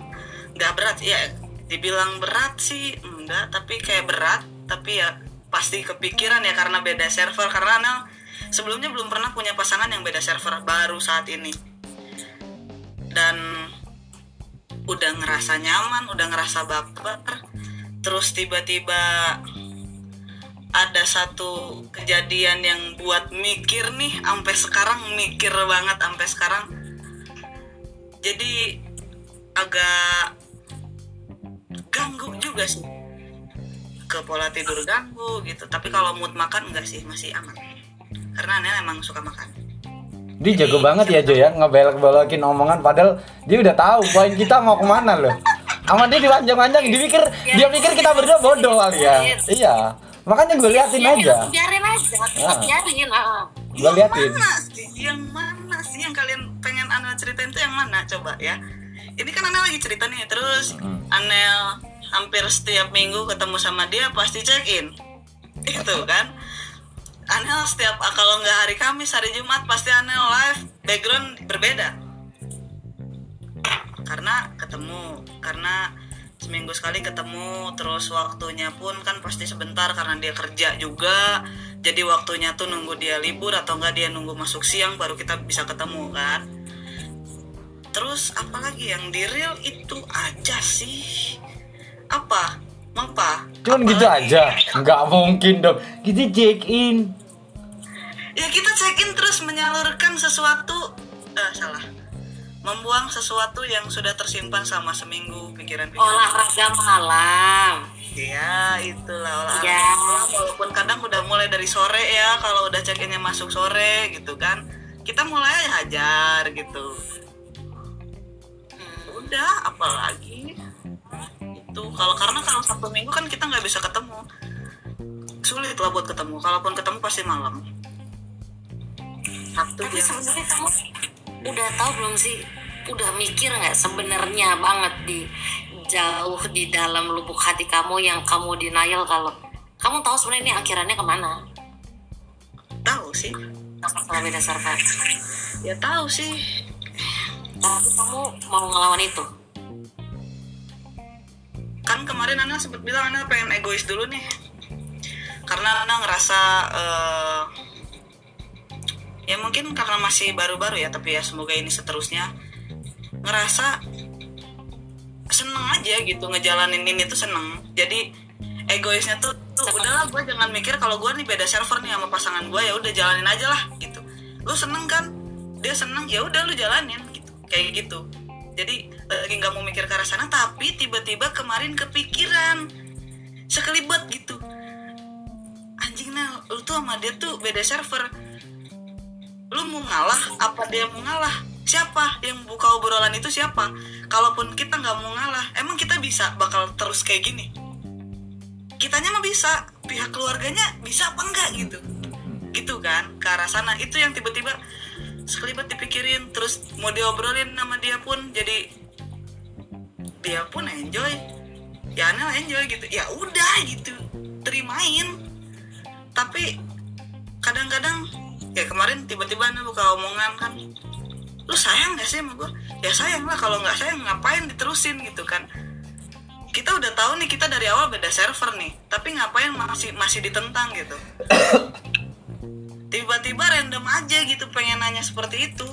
Nggak berat ya dibilang berat sih enggak tapi kayak berat tapi ya pasti kepikiran ya karena beda server karena Anel sebelumnya belum pernah punya pasangan yang beda server baru saat ini. Dan udah ngerasa nyaman udah ngerasa baper terus tiba-tiba ada satu kejadian yang buat mikir nih sampai sekarang mikir banget sampai sekarang jadi agak ganggu juga sih ke pola tidur ganggu gitu tapi kalau mood makan enggak sih masih aman karena Anel emang suka makan Dia jago banget ya Jo ya ngebelok-belokin omongan padahal dia udah tahu poin kita mau ke mana loh. Sama dia dipanjang-panjang, dia pikir dia pikir kita berdua bodoh kali ya. Iya. Makanya gue liatin aja. biarin aja Ah. biarin. Gue liatin. yang mana sih yang kalian pengen Anel ceritain tuh yang mana? Coba ya. Ini kan Anel lagi cerita nih terus Hmm. Anel hampir setiap minggu ketemu sama dia pasti check in itu kan? Anel setiap ah, kalau nggak hari Kamis hari Jumat pasti Anel live background berbeda. Karena ketemu karena seminggu sekali ketemu terus waktunya pun kan pasti sebentar karena dia kerja juga. Jadi waktunya tuh nunggu dia libur atau enggak dia nunggu masuk siang baru kita bisa ketemu kan. Terus apalagi yang di real itu aja sih. Apa? Mengpa Cuman gitu aja. Nggak mungkin dong. Kita check in. ya kita check in terus menyalurkan sesuatu. Eh salah membuang sesuatu yang sudah tersimpan selama seminggu pikiran-pikiran. Olahraga malam. Ya itulah olahraga Ya. walaupun kadang udah mulai dari sore ya kalau udah check innya masuk sore gitu kan. Kita mulai aja hajar gitu. Udah apalagi? Itu kalau karena kalau satu minggu kan kita nggak bisa ketemu. Sulit lah buat ketemu kalaupun ketemu pasti malam. Sabtu tapi sebenarnya kamu udah tahu belum sih? Udah mikir nggak sebenarnya banget di jauh di dalam lubuk hati kamu yang kamu denial kalau kamu tahu sebenarnya ini akhirannya ke mana? Tahu sih. Masalah beda server ya tahu sih. Tapi kamu mau ngelawan itu? Kan kemarin Ana sempat bilang Ana pengen egois dulu nih. Karena Ana ngerasa eh, ya mungkin karena masih baru-baru ya tapi ya semoga ini seterusnya. Ngerasa seneng aja gitu ngejalanin ini tuh seneng. Jadi egoisnya tuh, tuh udahlah gue jangan mikir kalau gue nih beda server nih sama pasangan gue ya udah jalanin aja lah gitu. Lu seneng kan? Dia seneng ya udah lu jalanin gitu. Kayak gitu. Jadi lagi nggak mau mikir ke arah sana tapi tiba-tiba kemarin kepikiran. Sekelibet gitu. Anjing nah lu tuh sama dia tuh beda server lu mau ngalah apa dia mau ngalah? Siapa yang buka obrolan itu siapa? Kalaupun kita nggak mau ngalah emang kita bisa bakal terus kayak gini? Kitanya mah bisa pihak keluarganya bisa apa enggak gitu? Gitu kan ke arah sana. Itu yang tiba-tiba sekelibat dipikirin terus mau diobrolin sama dia pun jadi dia pun enjoy. Ya Anel enjoy gitu. Ya udah gitu terimain. Tapi kadang-kadang ya kemarin tiba-tiba Anel buka omongan kan lu sayang gak sih sama gue ya sayang lah kalau nggak sayang ngapain diterusin gitu kan. Kita udah tahu nih kita dari awal beda server nih tapi ngapain masih masih ditentang gitu. Tiba-tiba random aja gitu pengen nanya seperti itu.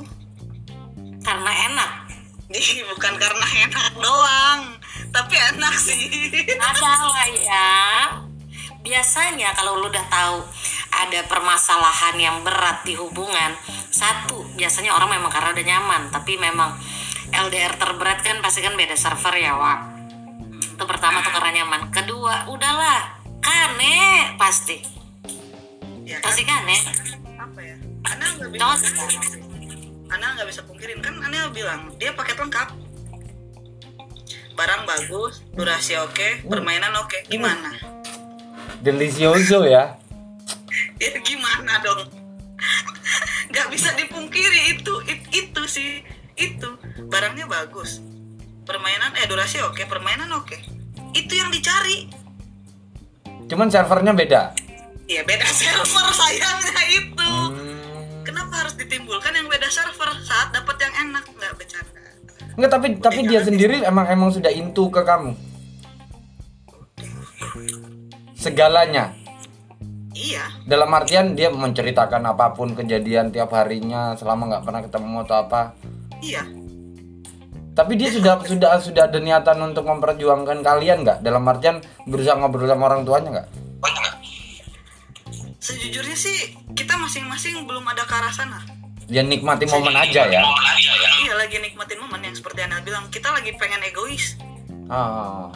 Karena enak. Ih, bukan karena enak doang tapi enak sih. Ada lah ya biasanya kalau lu udah tahu ada permasalahan yang berat di hubungan satu biasanya orang memang karena udah nyaman tapi memang LDR terberat kan pasti kan beda server ya Wak. Itu pertama tuh karena nyaman. Kedua udahlah kane pasti. Ya kan? pasti kane. Apa ya? Anel nggak bisa Anel nggak bisa pungkirin. Kan Anel bilang dia paket lengkap. Barang bagus durasi oke permainan oke. Gimana Delicioso ya. ya gimana dong? Nggak bisa dipungkiri itu it- itu sih itu. Barangnya bagus. Permainan eh durasi oke permainan oke. Itu yang dicari. Cuman servernya beda. ya beda server sayangnya itu. Hmm. kenapa harus ditimbulkan yang beda server? Saat dapat yang enak nggak bercanda. Enggak, tapi tapi dia sendiri emang emang sudah into ke kamu. Segalanya. iya Dalam artian dia menceritakan apa pun kejadian tiap harinya selama nggak pernah ketemu atau apa. iya Tapi dia sudah sudah sudah ada niatan untuk memperjuangkan kalian nggak? Dalam artian berusaha ngobrol sama orang tuanya nggak? sejujurnya sih kita masing-masing belum ada ke arah sana Dia nikmati momen aja ya. iya lagi nikmatin momen yang seperti Anel bilang kita lagi pengen egois Ah.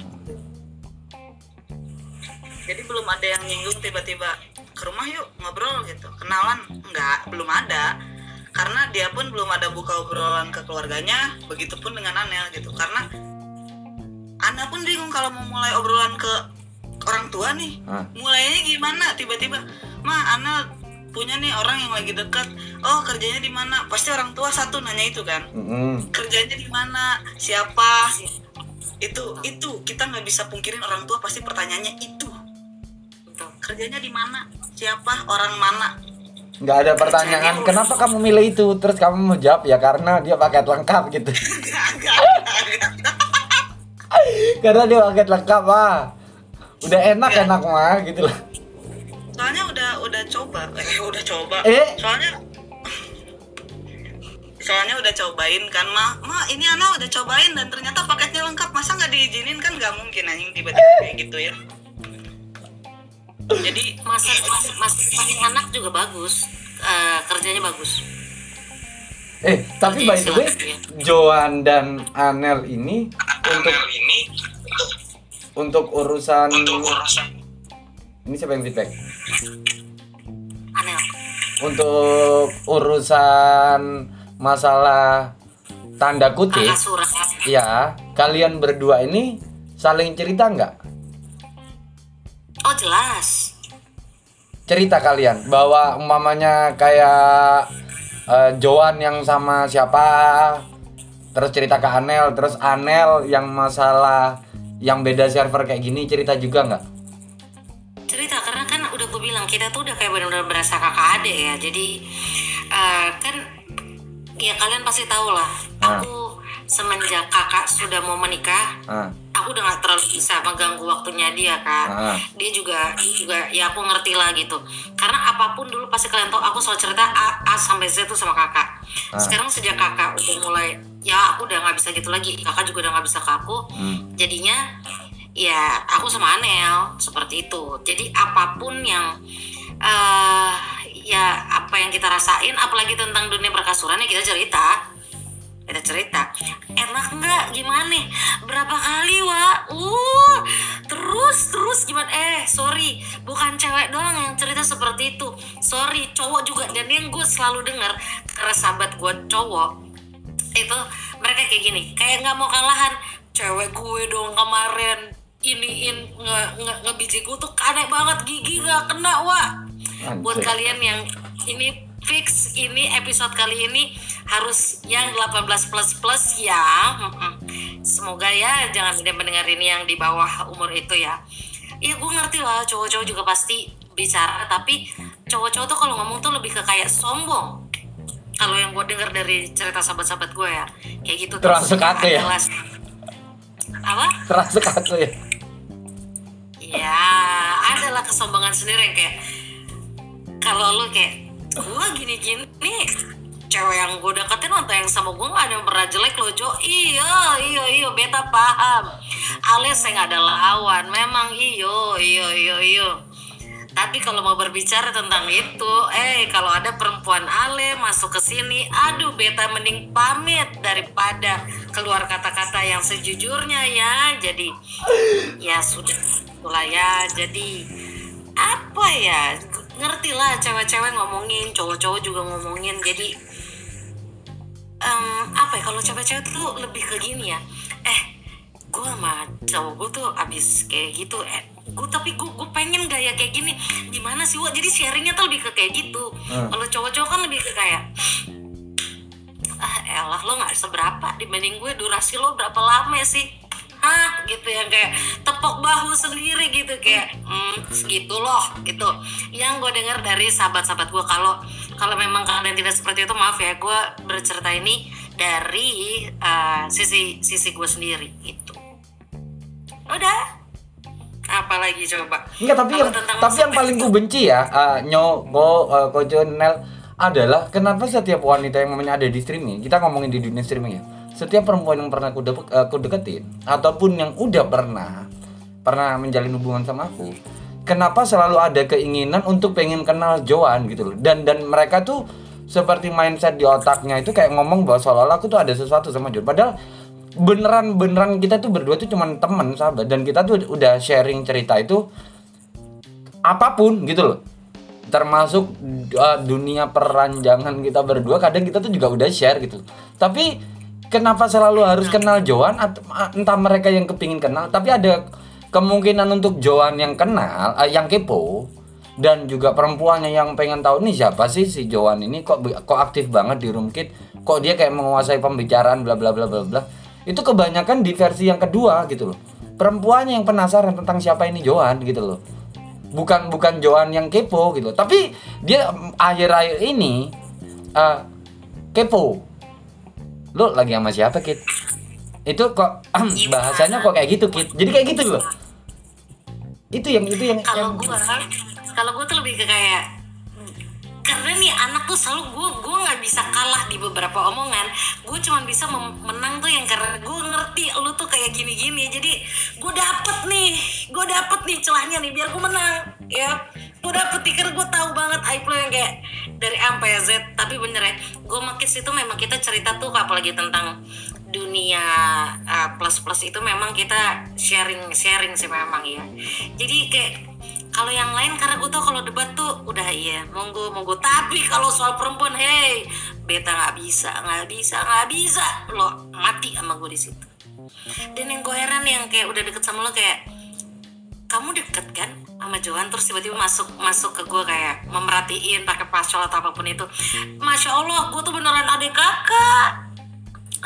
Jadi belum ada yang nyinggung tiba-tiba ke rumah yuk ngobrol gitu. Kenalan? Enggak belum ada. Karena dia pun belum ada buka obrolan ke keluarganya begitupun dengan Anel gitu. Karena Anel pun bingung kalau mau mulai obrolan ke orang tua nih. Ah. mulainya gimana? Tiba-tiba ma Anel punya nih orang yang lagi dekat oh kerjanya di mana? Pasti orang tua satu nanya itu kan. Mm-mm. kerjanya di mana? Siapa? Itu itu kita nggak bisa pungkirin orang tua pasti pertanyaannya itu. Kerjanya di mana? Siapa? Orang mana? Nggak ada pertanyaan kenapa kamu milih itu? Terus kamu mau jawab ya karena dia paket lengkap gitu. Karena dia paket lengkap ah udah enak enak mah gitu loh. Soalnya udah udah coba. Eh udah coba. Eh? soalnya soalnya udah cobain kan mah mah ini anak udah cobain dan ternyata paketnya lengkap. Masa nggak diizinin? Kan nggak mungkin anjing tiba-tiba kayak gitu ya jadi masa masa, anak juga bagus. Eh, kerjanya bagus. Eh tapi by the way Joan dan Anel ini untuk untuk urusan ini siapa yang feedback? Aneh untuk urusan masalah tanda kutip ya kalian berdua ini saling cerita nggak? Oh jelas cerita kalian. Bahwa umpamanya kayak eh, Joan yang sama siapa terus cerita ke Anel terus Anel yang masalah yang beda server kayak gini cerita juga nggak? Cerita karena kan udah gue bilang kita tuh udah kayak benar-benar berasa kakak adik ya. Jadi eh, kan ya kalian pasti tahu lah. Aku semenjak kakak sudah mau menikah ah. aku udah gak terlalu bisa mengganggu waktunya dia kan Ah. dia juga dia juga ya aku ngerti lah gitu. Karena apa pun dulu pasti kalian tahu aku selalu cerita A, A sampai Z tuh sama kakak. Ah. sekarang sejak kakak udah mulai ya aku udah nggak bisa gitu lagi. Kakak juga udah nggak bisa ke aku. Hmm. jadinya ya aku sama Anel seperti itu. Jadi apa pun yang eh ya apa yang kita rasain apalagi tentang dunia perkasuran ya kita cerita kita cerita. Enak nggak? Gimana nih? Berapa kali wa uh terus terus gimana? Eh sorry. Bukan cewek doang yang cerita seperti itu. Sorry cowok juga. Dan yang gue selalu dengar karena sahabat gue cowok itu mereka kayak gini. Kayak nggak mau kalahan. Cewek gue dong kemarin iniin nge, nge, ngebiji gue tuh aneh banget. Gigi nggak kena wah buat kalian yang ini fix ini episode kali ini harus yang 18 plus plus ya. Semoga ya jangan ada mendengar ini yang di bawah umur itu ya. Iya gue ngerti lah cowok-cowok juga pasti bicara tapi cowok-cowok tuh kalau ngomong tuh lebih ke kayak sombong. Kalau yang gue dengar dari cerita sahabat-sahabat gue ya kayak gitu tuh. Termasuk aku ya? adalah- apa? Terasa aku ya? Ya adalah kesombongan sendiri yang kayak kalau lu kayak gue gini-gini. Cewek yang gue deketin atau yang sama gue gak ada yang pernah jelek loh Jo. Iya iya iya beta paham. Alias saya gak ada lawan. Memang iyo iyo iyo iyo. Tapi kalau mau berbicara tentang itu eh kalau ada perempuan ale masuk ke sini aduh beta mending pamit daripada keluar kata-kata yang sejujurnya ya. Jadi ya sudah itulah ya. Jadi apa ya ngerti lah cewek-cewek ngomongin cowok-cowok juga ngomongin. Jadi em, apa ya kalau cewek-cewek tuh lebih ke gini ya. Eh gue sama cowok gue tuh abis kayak gitu. Eh gue tapi gue gue pengen gaya kayak gini. Gimana sih Wak? jadi sharingnya tuh lebih ke kayak gitu. Kalau cowok-cowok kan lebih ke kayak ah elah lo nggak seberapa dibanding gue. Durasi lo berapa lama sih hah gitu yang kayak tepok bahu sendiri gitu kayak hmm, segitu loh gitu. Yang gue dengar dari sahabat-sahabat gue kalau kalau memang kalian tidak seperti itu maaf ya gue bercerita ini dari eh, sisi sisi gue sendiri gitu. Udah. Apalagi coba? Enggak, tapi yang tapi yang paling itu- ku benci ya, uh, nyo, go, uh, kojo, nel adalah kenapa setiap wanita yang namanya ada di streaming, kita ngomongin di dunia streaming ya. Setiap perempuan yang pernah aku, uh, aku deketin ataupun yang udah pernah pernah menjalin hubungan sama aku, kenapa selalu ada keinginan untuk pengen kenal Joan gitu loh. Dan dan mereka tuh seperti mindset di otaknya itu kayak ngomong bahwa seolah-olah aku tuh ada sesuatu sama Joan. Padahal beneran beneran kita tuh berdua tuh cuman teman sahabat dan kita tuh udah sharing cerita itu apa pun gitu loh termasuk uh, dunia peranjangan kita berdua kadang kita tuh juga udah share gitu tapi kenapa selalu harus kenal Joan atau uh, entah mereka yang kepingin kenal tapi ada kemungkinan untuk Joan yang kenal uh, yang kepo dan juga perempuannya yang pengen tahu nih siapa sih si Joan ini? Kok kok aktif banget di Roomkit kok dia kayak menguasai pembicaraan? Bla bla bla bla bla. Itu kebanyakan di versi yang kedua gitu loh. Perempuannya yang penasaran tentang siapa ini Joan gitu loh. Bukan bukan Joan yang kepo gitu tapi dia mm, akhir-akhir ini eh, kepo lo lagi sama siapa kit? Itu kok bahasanya kok kayak gitu kit? Jadi kayak gitu loh itu yang itu yang, kalau gue kalau gue tuh lebih ke kayak karena nih anak tuh selalu gue gue nggak bisa kalah di beberapa omongan. Gue cuma bisa menang tuh yang karena gue ngerti lu tuh kayak gini-gini. Jadi gue dapet nih gue dapet nih celahnya nih biar gue menang ya dapet nih karena gue tahu banget aib lo yang kayak dari A sampai Z. Tapi bener ya gue makin situ memang kita cerita tuh apalagi tentang dunia plus plus itu memang kita sharing sharing sih memang ya jadi kayak kalau yang lain karena gue tau kalau debat tuh udah iya monggo monggo. Tapi kalau soal perempuan hey beta nggak bisa nggak bisa nggak bisa. Lo mati sama gue di situ. Dan yang gue heran yang kayak udah deket sama lo kayak kamu deket kan sama Johan terus tiba-tiba masuk masuk ke gue kayak memerhatiin pakai pasol atau apa pun itu. Masya allah gue tuh beneran adik kakak.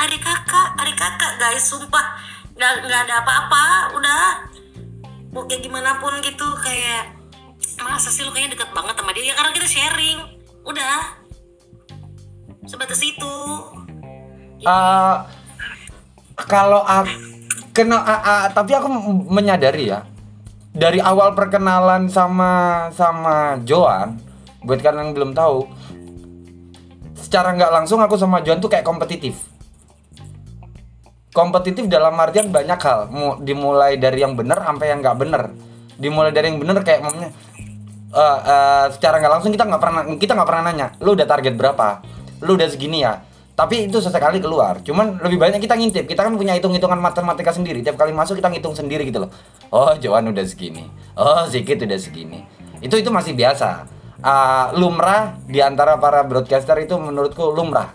Adik kakak adik kakak guys sumpah. Nggak nggak ada apa-apa udah. Mau kayak gimana pun gitu kayak masa sih lu kayaknya deket banget sama dia? Ya karena kita sharing. Udah. Sebatas itu. Eh, kalau aku kena ah, ah, tapi aku menyadari ya dari awal perkenalan sama sama Joan buat kalian yang belum tahu secara nggak langsung aku sama Joan tuh kayak kompetitif. Kompetitif dalam artian banyak hal. Mu- dimulai dari yang benar sampai yang nggak benar dimulai dari yang benar kayak mamanya eh, eh, secara nggak langsung kita nggak pernah kita nggak pernah nanya lu udah target berapa? Lu udah segini ya tapi itu sesekali keluar. Cuman lebih banyak kita ngintip. Kita kan punya hitung hitungan matematika sendiri. Tiap kali masuk kita ngitung sendiri gitu loh. Oh Joan udah segini. Oh Zikit udah segini. Itu itu masih biasa. Ah, lumrah di antara para broadcaster itu menurutku lumrah.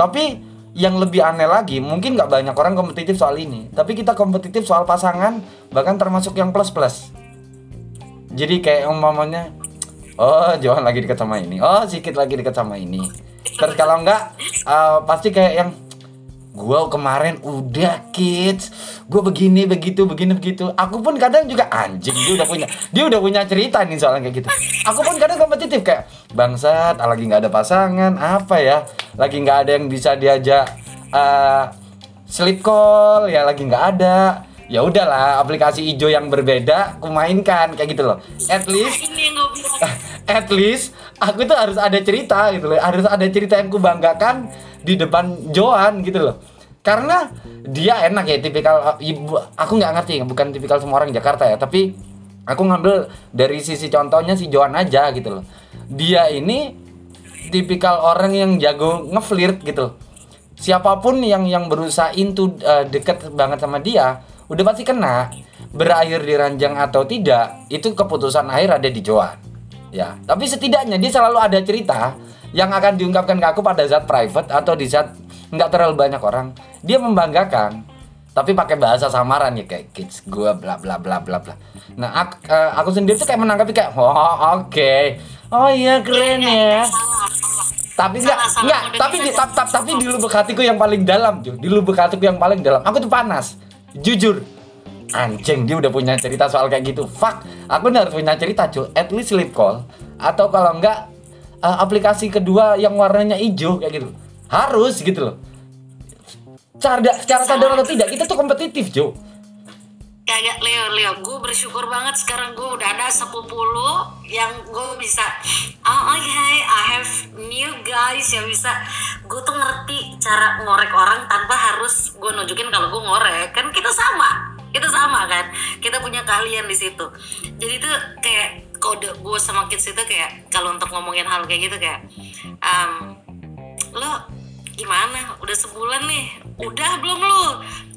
Tapi yang lebih aneh lagi mungkin nggak banyak orang kompetitif soal ini tapi kita kompetitif soal pasangan bahkan termasuk yang plus plus jadi kayak umpamanya oh Johan lagi deket sama ini. Oh Sikit lagi deket sama ini terus kalau enggak eh, pasti kayak yang gua kemarin udah kids. Gua begini begitu begini begitu. Aku pun kadang juga anjing dia udah punya dia udah punya cerita nih soalnya kayak gitu. Aku pun kadang kompetitif kayak bangsat lagi nggak ada pasangan apa ya? Lagi nggak ada yang bisa diajak eh, sleep call ya lagi nggak ada. Ya udahlah aplikasi hijau yang berbeda aku mainkan kayak gitu loh. At least at least aku tuh harus ada cerita gitu loh. Harus ada cerita yang kubanggakan di depan Johan gitu loh. Karena dia enak ya tipikal ibu aku nggak ngerti bukan tipikal semua orang Jakarta ya tapi aku ngambil dari sisi contohnya si Johan aja gitu loh. Dia ini tipikal orang yang jago ngeflirt gitu siapa pun yang yang berusaha into uh, deket banget sama dia udah pasti kena. Berakhir di ranjang atau tidak itu keputusan akhir ada di Johan ya tapi setidaknya dia selalu ada cerita yang akan diungkapkan ke aku pada saat private atau di saat nggak terlalu banyak orang. Dia membanggakan tapi pakai bahasa samaran ya kayak kids gue bla bla bla bla bla. Nah aku, eh, aku sendiri tuh kayak menanggapi kayak oh oke. Oh iya keren ya. Tapi enggak Salah-salah enggak udah tapi di, tap- tap- tapi di lubuk hatiku yang paling dalam Jo di lubuk hatiku yang paling dalam. Aku tuh panas. Jujur anjing dia udah punya cerita soal kayak gitu. Fuck aku harus punya cerita Jo at least sleep call. Atau kalau enggak eh, aplikasi kedua yang warnanya hijau kayak gitu. Harus gitu loh. Cara secara sadar atau tidak kita tuh kompetitif Jo kayak Leo Leo gue bersyukur banget sekarang gue udah ada sepupu lo yang gue bisa oh oke I have new guys yang bisa. Gue tuh ngerti cara ngorek orang tanpa harus gue nunjukin kalau gue ngorek. Kan kita sama kita sama kan? Kita punya kalian di situ. Jadi tuh kayak kode gue sama kids itu kayak kalau untuk ngomongin hal kayak gitu kayak um, lo gimana? Udah sebulan nih? Udah belum lo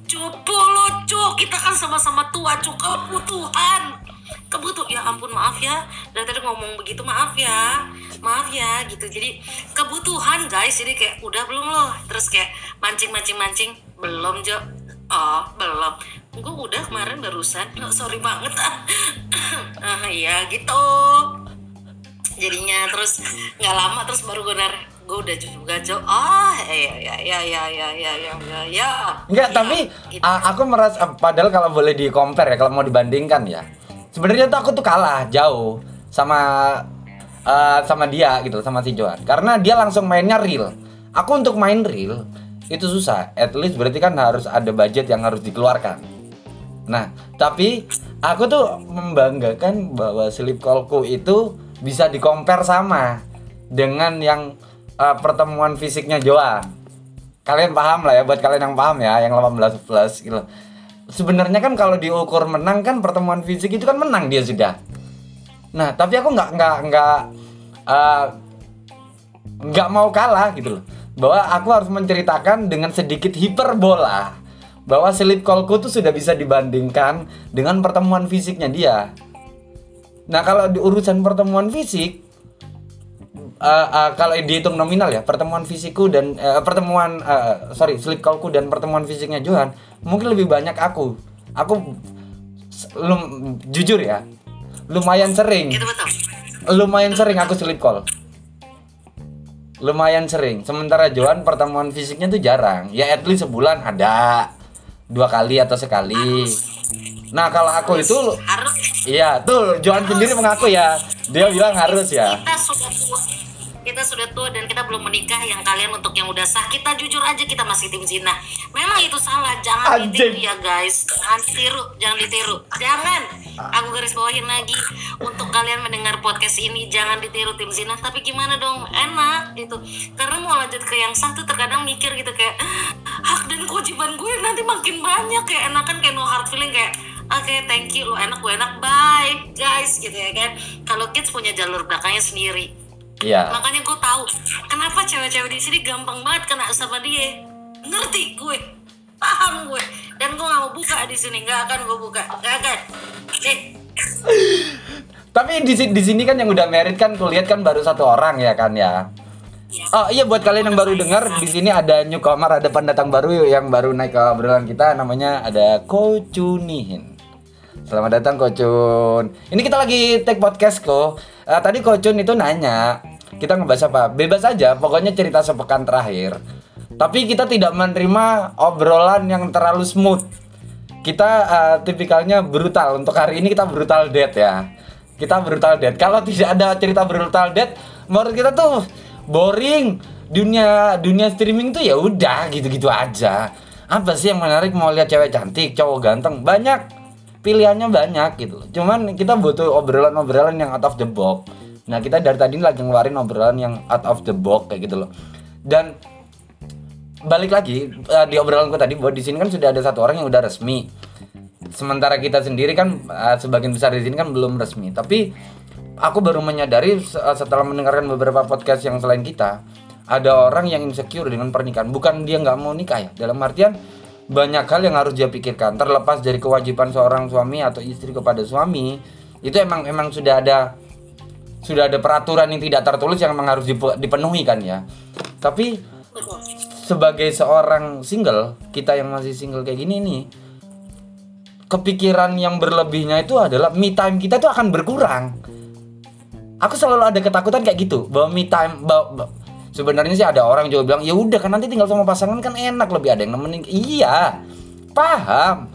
cupu lo cuk. Kita kan sama-sama tua cuk. Kebutuhan. Kebutuh. Ya ampun maaf ya. Dari tadi ngomong begitu maaf ya. Maaf ya. Gitu. Jadi kebutuhan guys. Jadi kayak udah belum lo terus kayak mancing mancing mancing belum jo oh belum gue udah kemarin barusan oh, sorry banget ah Ah, iya gitu jadinya terus nggak lama terus baru gue nar gue udah juga jo ah ya ya ya ya ya ya ya ya ya Enggak, Ya, tapi gitu. a- aku merasa padahal kalau boleh di compare ya, kalau mau dibandingkan ya. Sebenarnya tuh aku tuh kalah jauh sama eh, sama dia gitu, sama si Johan. Karena dia langsung mainnya real. Aku untuk main real itu susah. At least berarti kan harus ada budget yang harus dikeluarkan. Nah, tapi aku tuh membanggakan bahwa sleep callku itu bisa di compare sama dengan yang eh, pertemuan fisiknya Johan kalian paham lah ya buat kalian yang paham ya yang 18 plus gitu. Sebenarnya kan kalau diukur menang kan pertemuan fisik itu kan menang dia sudah. Nah tapi aku nggak nggak nggak eh, nggak mau kalah gitu loh. Bahwa aku harus menceritakan dengan sedikit hiperbola bahwa sleep callku tuh sudah bisa dibandingkan dengan pertemuan fisiknya dia. Nah kalau di urusan pertemuan fisik eh, eh, kalau dihitung nominal ya pertemuan fisikku dan eh, pertemuan eh, sorry sleep callku dan pertemuan fisiknya Johan mungkin lebih banyak aku. Aku lum, jujur ya lumayan sering. Itu betul. Lumayan sering aku sleep call. Lumayan sering. Sementara Johan pertemuan fisiknya tuh jarang. Ya at least sebulan ada dua kali atau sekali. Nah kalau aku itu harus. Iya tuh Johan sendiri mengaku ya. Dia bilang harus ya. Kita sudah kita sudah tua dan kita belum menikah yang kalian untuk yang udah sah kita jujur aja kita masih tim zina memang itu salah jangan Anjing. ditiru ya guys jangan ditiru jangan ditiru jangan aku garis bawahin lagi untuk kalian mendengar podcast ini jangan ditiru tim zina tapi gimana dong enak gitu karena mau lanjut ke yang sah tuh terkadang mikir gitu kayak hak dan kewajiban gue nanti makin banyak kayak enakan kayak no hard feeling kayak Oke, thank you. Lo enak, gue enak. Bye, guys. Gitu ya kan. Kalau kids punya jalur belakangnya sendiri iya makanya gue tahu kenapa cewek-cewek di sini gampang banget kena sama dia ngerti gue paham gue dan gue gak mau buka di sini nggak akan gue buka nggak akan eh Tapi di, si- di sini kan yang udah merit kan kulihat kan baru satu orang ya kan ya. Oh iya buat kalian yang baru dengar di sini ada newcomer, ada pendatang baru yang baru naik ke obrolan kita namanya ada Kocunihin. Selamat datang Kocun. Ini kita lagi take podcast kok. Eh, tadi Kocun itu nanya kita ngebahas apa? Bebas aja, pokoknya cerita sepekan terakhir. Tapi kita tidak menerima obrolan yang terlalu smooth. Kita eh, tipikalnya brutal. Untuk hari ini kita brutal dead ya. Kita brutal dead. Kalau tidak ada cerita brutal dead, menurut kita tuh boring. Dunia dunia streaming tuh ya udah gitu-gitu aja. Apa sih yang menarik mau lihat cewek cantik, cowok ganteng? Banyak pilihannya banyak gitu. Cuman kita butuh obrolan-obrolan yang out of the box. Nah, kita dari tadi lagi ngeluarin obrolan yang out of the box kayak gitu loh. Dan balik lagi eh, di obrolan gue tadi bahwa di sini kan sudah ada satu orang yang udah resmi. Sementara kita sendiri kan eh, sebagian besar di sini kan belum resmi. Tapi aku baru menyadari eh, setelah mendengarkan beberapa podcast yang selain kita, ada orang yang insecure dengan pernikahan. Bukan dia nggak mau nikah ya. Dalam artian banyak hal yang harus dia pikirkan. Terlepas dari kewajiban seorang suami atau istri kepada suami itu emang emang sudah ada sudah ada peraturan yang tidak tertulis yang memang harus dipe- dipenuhi kan ya. Tapi sebagai seorang single kita yang masih single kayak gini nih kepikiran yang berlebihnya itu adalah me time kita tuh akan berkurang. Aku selalu ada ketakutan kayak gitu bahwa me time bahwa- sebenarnya sih ada orang juga bilang ya udah kan nanti tinggal sama pasangan kan enak lebih ada yang nemenin. Iya paham.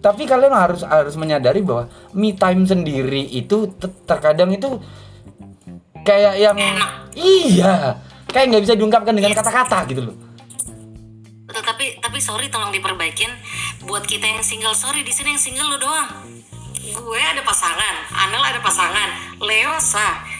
Tapi kalian harus harus menyadari bahwa me time sendiri itu te- terkadang itu kayak yang iya kayak nggak bisa diungkapkan dengan kata-kata gitu loh. Tapi tapi sorry tolong diperbaikin. Buat kita yang single sorry di sini yang single lo doang. Gue ada pasangan Anel ada pasangan Leo sah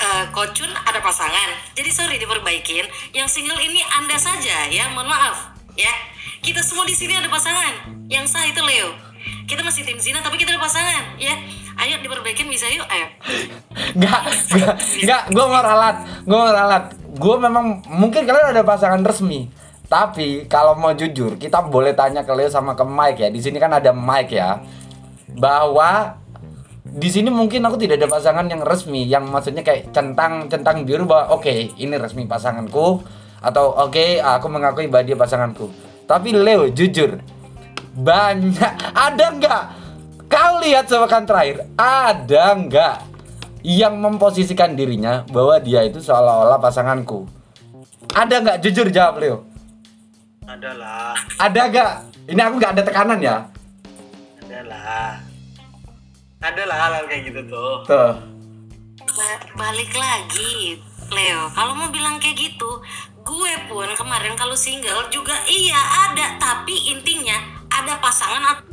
Eh, Kocun ada pasangan. Jadi sorry diperbaikin yang single ini anda saja ya mohon maaf ya. Kita semua di sini ada pasangan yang sah itu Leo. Kita masih tim zina tapi kita ada pasangan ya. Ayo diperbaikin bisa yuk ayo. Nggak nggak nggak gue mau ralat gue mau ralat. Gue memang mungkin kalian ada pasangan resmi. Tapi kalau mau jujur kita boleh tanya ke Leo sama ke Mike ya. Di sini kan ada Mike ya. Bahwa di sini mungkin aku tidak ada pasangan yang resmi yang maksudnya kayak centang centang biru bahwa oke ini resmi pasanganku atau oke aku mengakui bahwa dia pasanganku. Tapi Leo jujur banyak ada nggak? Kau lihat sepekan terakhir ada nggak yang memposisikan dirinya bahwa dia itu seolah-olah pasanganku? Ada nggak? Jujur jawab Leo. Adalah ada nggak? Ini aku nggak ada tekanan ya adalah adalah hal-hal kayak gitu tuh. Tuh. Ba- balik lagi Leo. Kalau mau bilang kayak gitu gue pun kemarin kalau single juga iya ada tapi intinya ada pasangan atau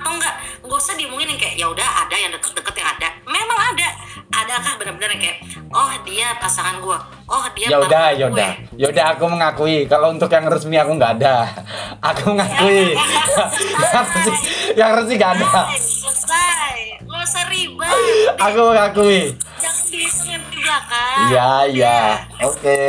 enggak. Nggak usah diomongin yang kayak ya udah ada yang deket-deket yang ada. Memang ada. Adakah benar-benar yang kayak oh dia pasangan gue oh dia ya udah ya udah. ya udah aku mengakui. Kalau untuk yang resmi aku nggak ada. Aku mengakui. Yang resmi yang resmi nggak ada. Selesai, nggak usah ribet. Aku mengakui. Jangan dihitungin di belakang. Iya iya. Oke.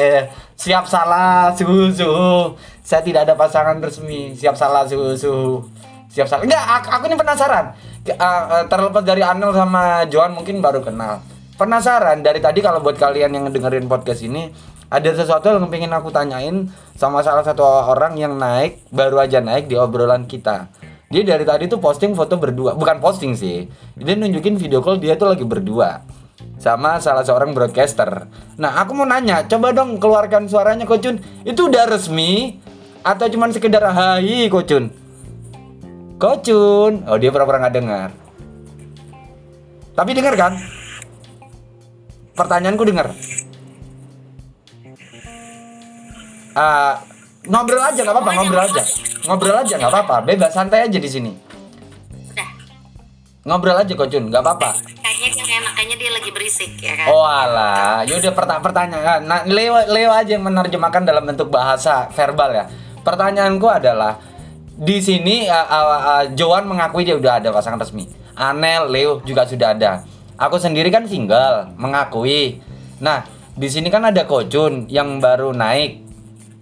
Siap salah suhu suhu saya tidak ada pasangan resmi. Siap salah suhu suhu siap salah enggak aku, aku ini penasaran uh, uh, terlepas dari Anel sama Johan mungkin baru kenal penasaran dari tadi kalau buat kalian yang dengerin podcast ini ada sesuatu yang pengen aku tanyain sama salah satu orang yang naik baru aja naik di obrolan kita dia dari tadi tuh posting foto berdua bukan posting sih dia nunjukin video call dia tuh lagi berdua sama salah seorang broadcaster. Nah, aku mau nanya, coba dong keluarkan suaranya Kocun. Itu udah resmi atau cuman sekedar hai Kocun? Kocun. Oh, dia pura-pura nggak dengar. Tapi dengar kan? Pertanyaanku dengar. Ah, ngobrol aja nggak apa-apa, ngobrol aja. Ngobrol aja nggak apa-apa, bebas santai aja di sini. udah Ngobrol aja Kocun, nggak apa-apa. kayaknya kan kayaknya dia lagi berisik ya kan Oh alah, yaudah perta pertanyaan. Nah, Leo Leo aja yang menerjemahkan dalam bentuk bahasa verbal ya. Pertanyaanku adalah di sini uh, uh, uh, Joan mengakui dia udah ada pasangan resmi. Anel, Leo juga sudah ada. Aku sendiri kan single, mengakui. Nah, di sini kan ada Kocun yang baru naik.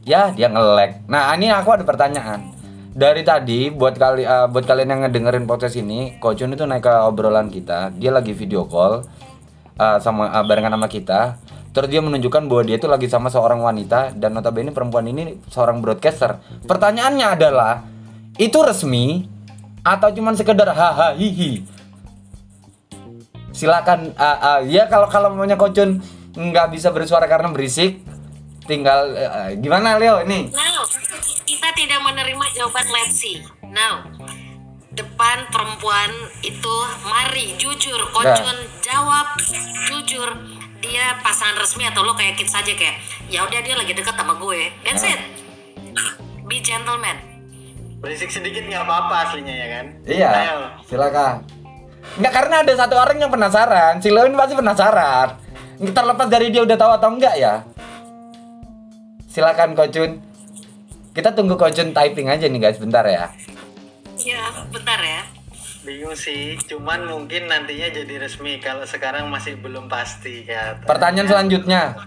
Ya, dia ngelek. Nah, ini aku ada pertanyaan. Dari tadi buat kali uh, buat kalian yang ngedengerin podcast ini, Kocun itu naik ke obrolan kita. Dia lagi video call uh, sama uh, barengan sama kita terus dia menunjukkan bahwa dia itu lagi sama seorang wanita dan notabene perempuan ini seorang broadcaster pertanyaannya adalah itu resmi atau cuman sekedar haha hihi silakan ah, ah, ya kalau kalau namanya kocun nggak bisa bersuara karena berisik tinggal eh, gimana Leo ini Now, kita tidak menerima jawaban let's see. Now, depan perempuan itu mari jujur, Kocun jawab jujur dia pasangan resmi atau lo kayak kids saja kayak ya udah dia lagi dekat sama gue. That's it. Be gentleman. Berisik sedikit nggak apa-apa aslinya ya kan? Iya, Ayo. silakan. Enggak karena ada satu orang yang penasaran. Si Leo ini pasti penasaran. Terlepas dari dia udah tahu atau enggak ya. Silakan Kocun. Kita tunggu Kocun typing aja nih guys, bentar ya. Ya, bentar ya. Bingung sih, cuman mungkin nantinya jadi resmi kalau sekarang masih belum pasti kata. Pertanyaan selanjutnya.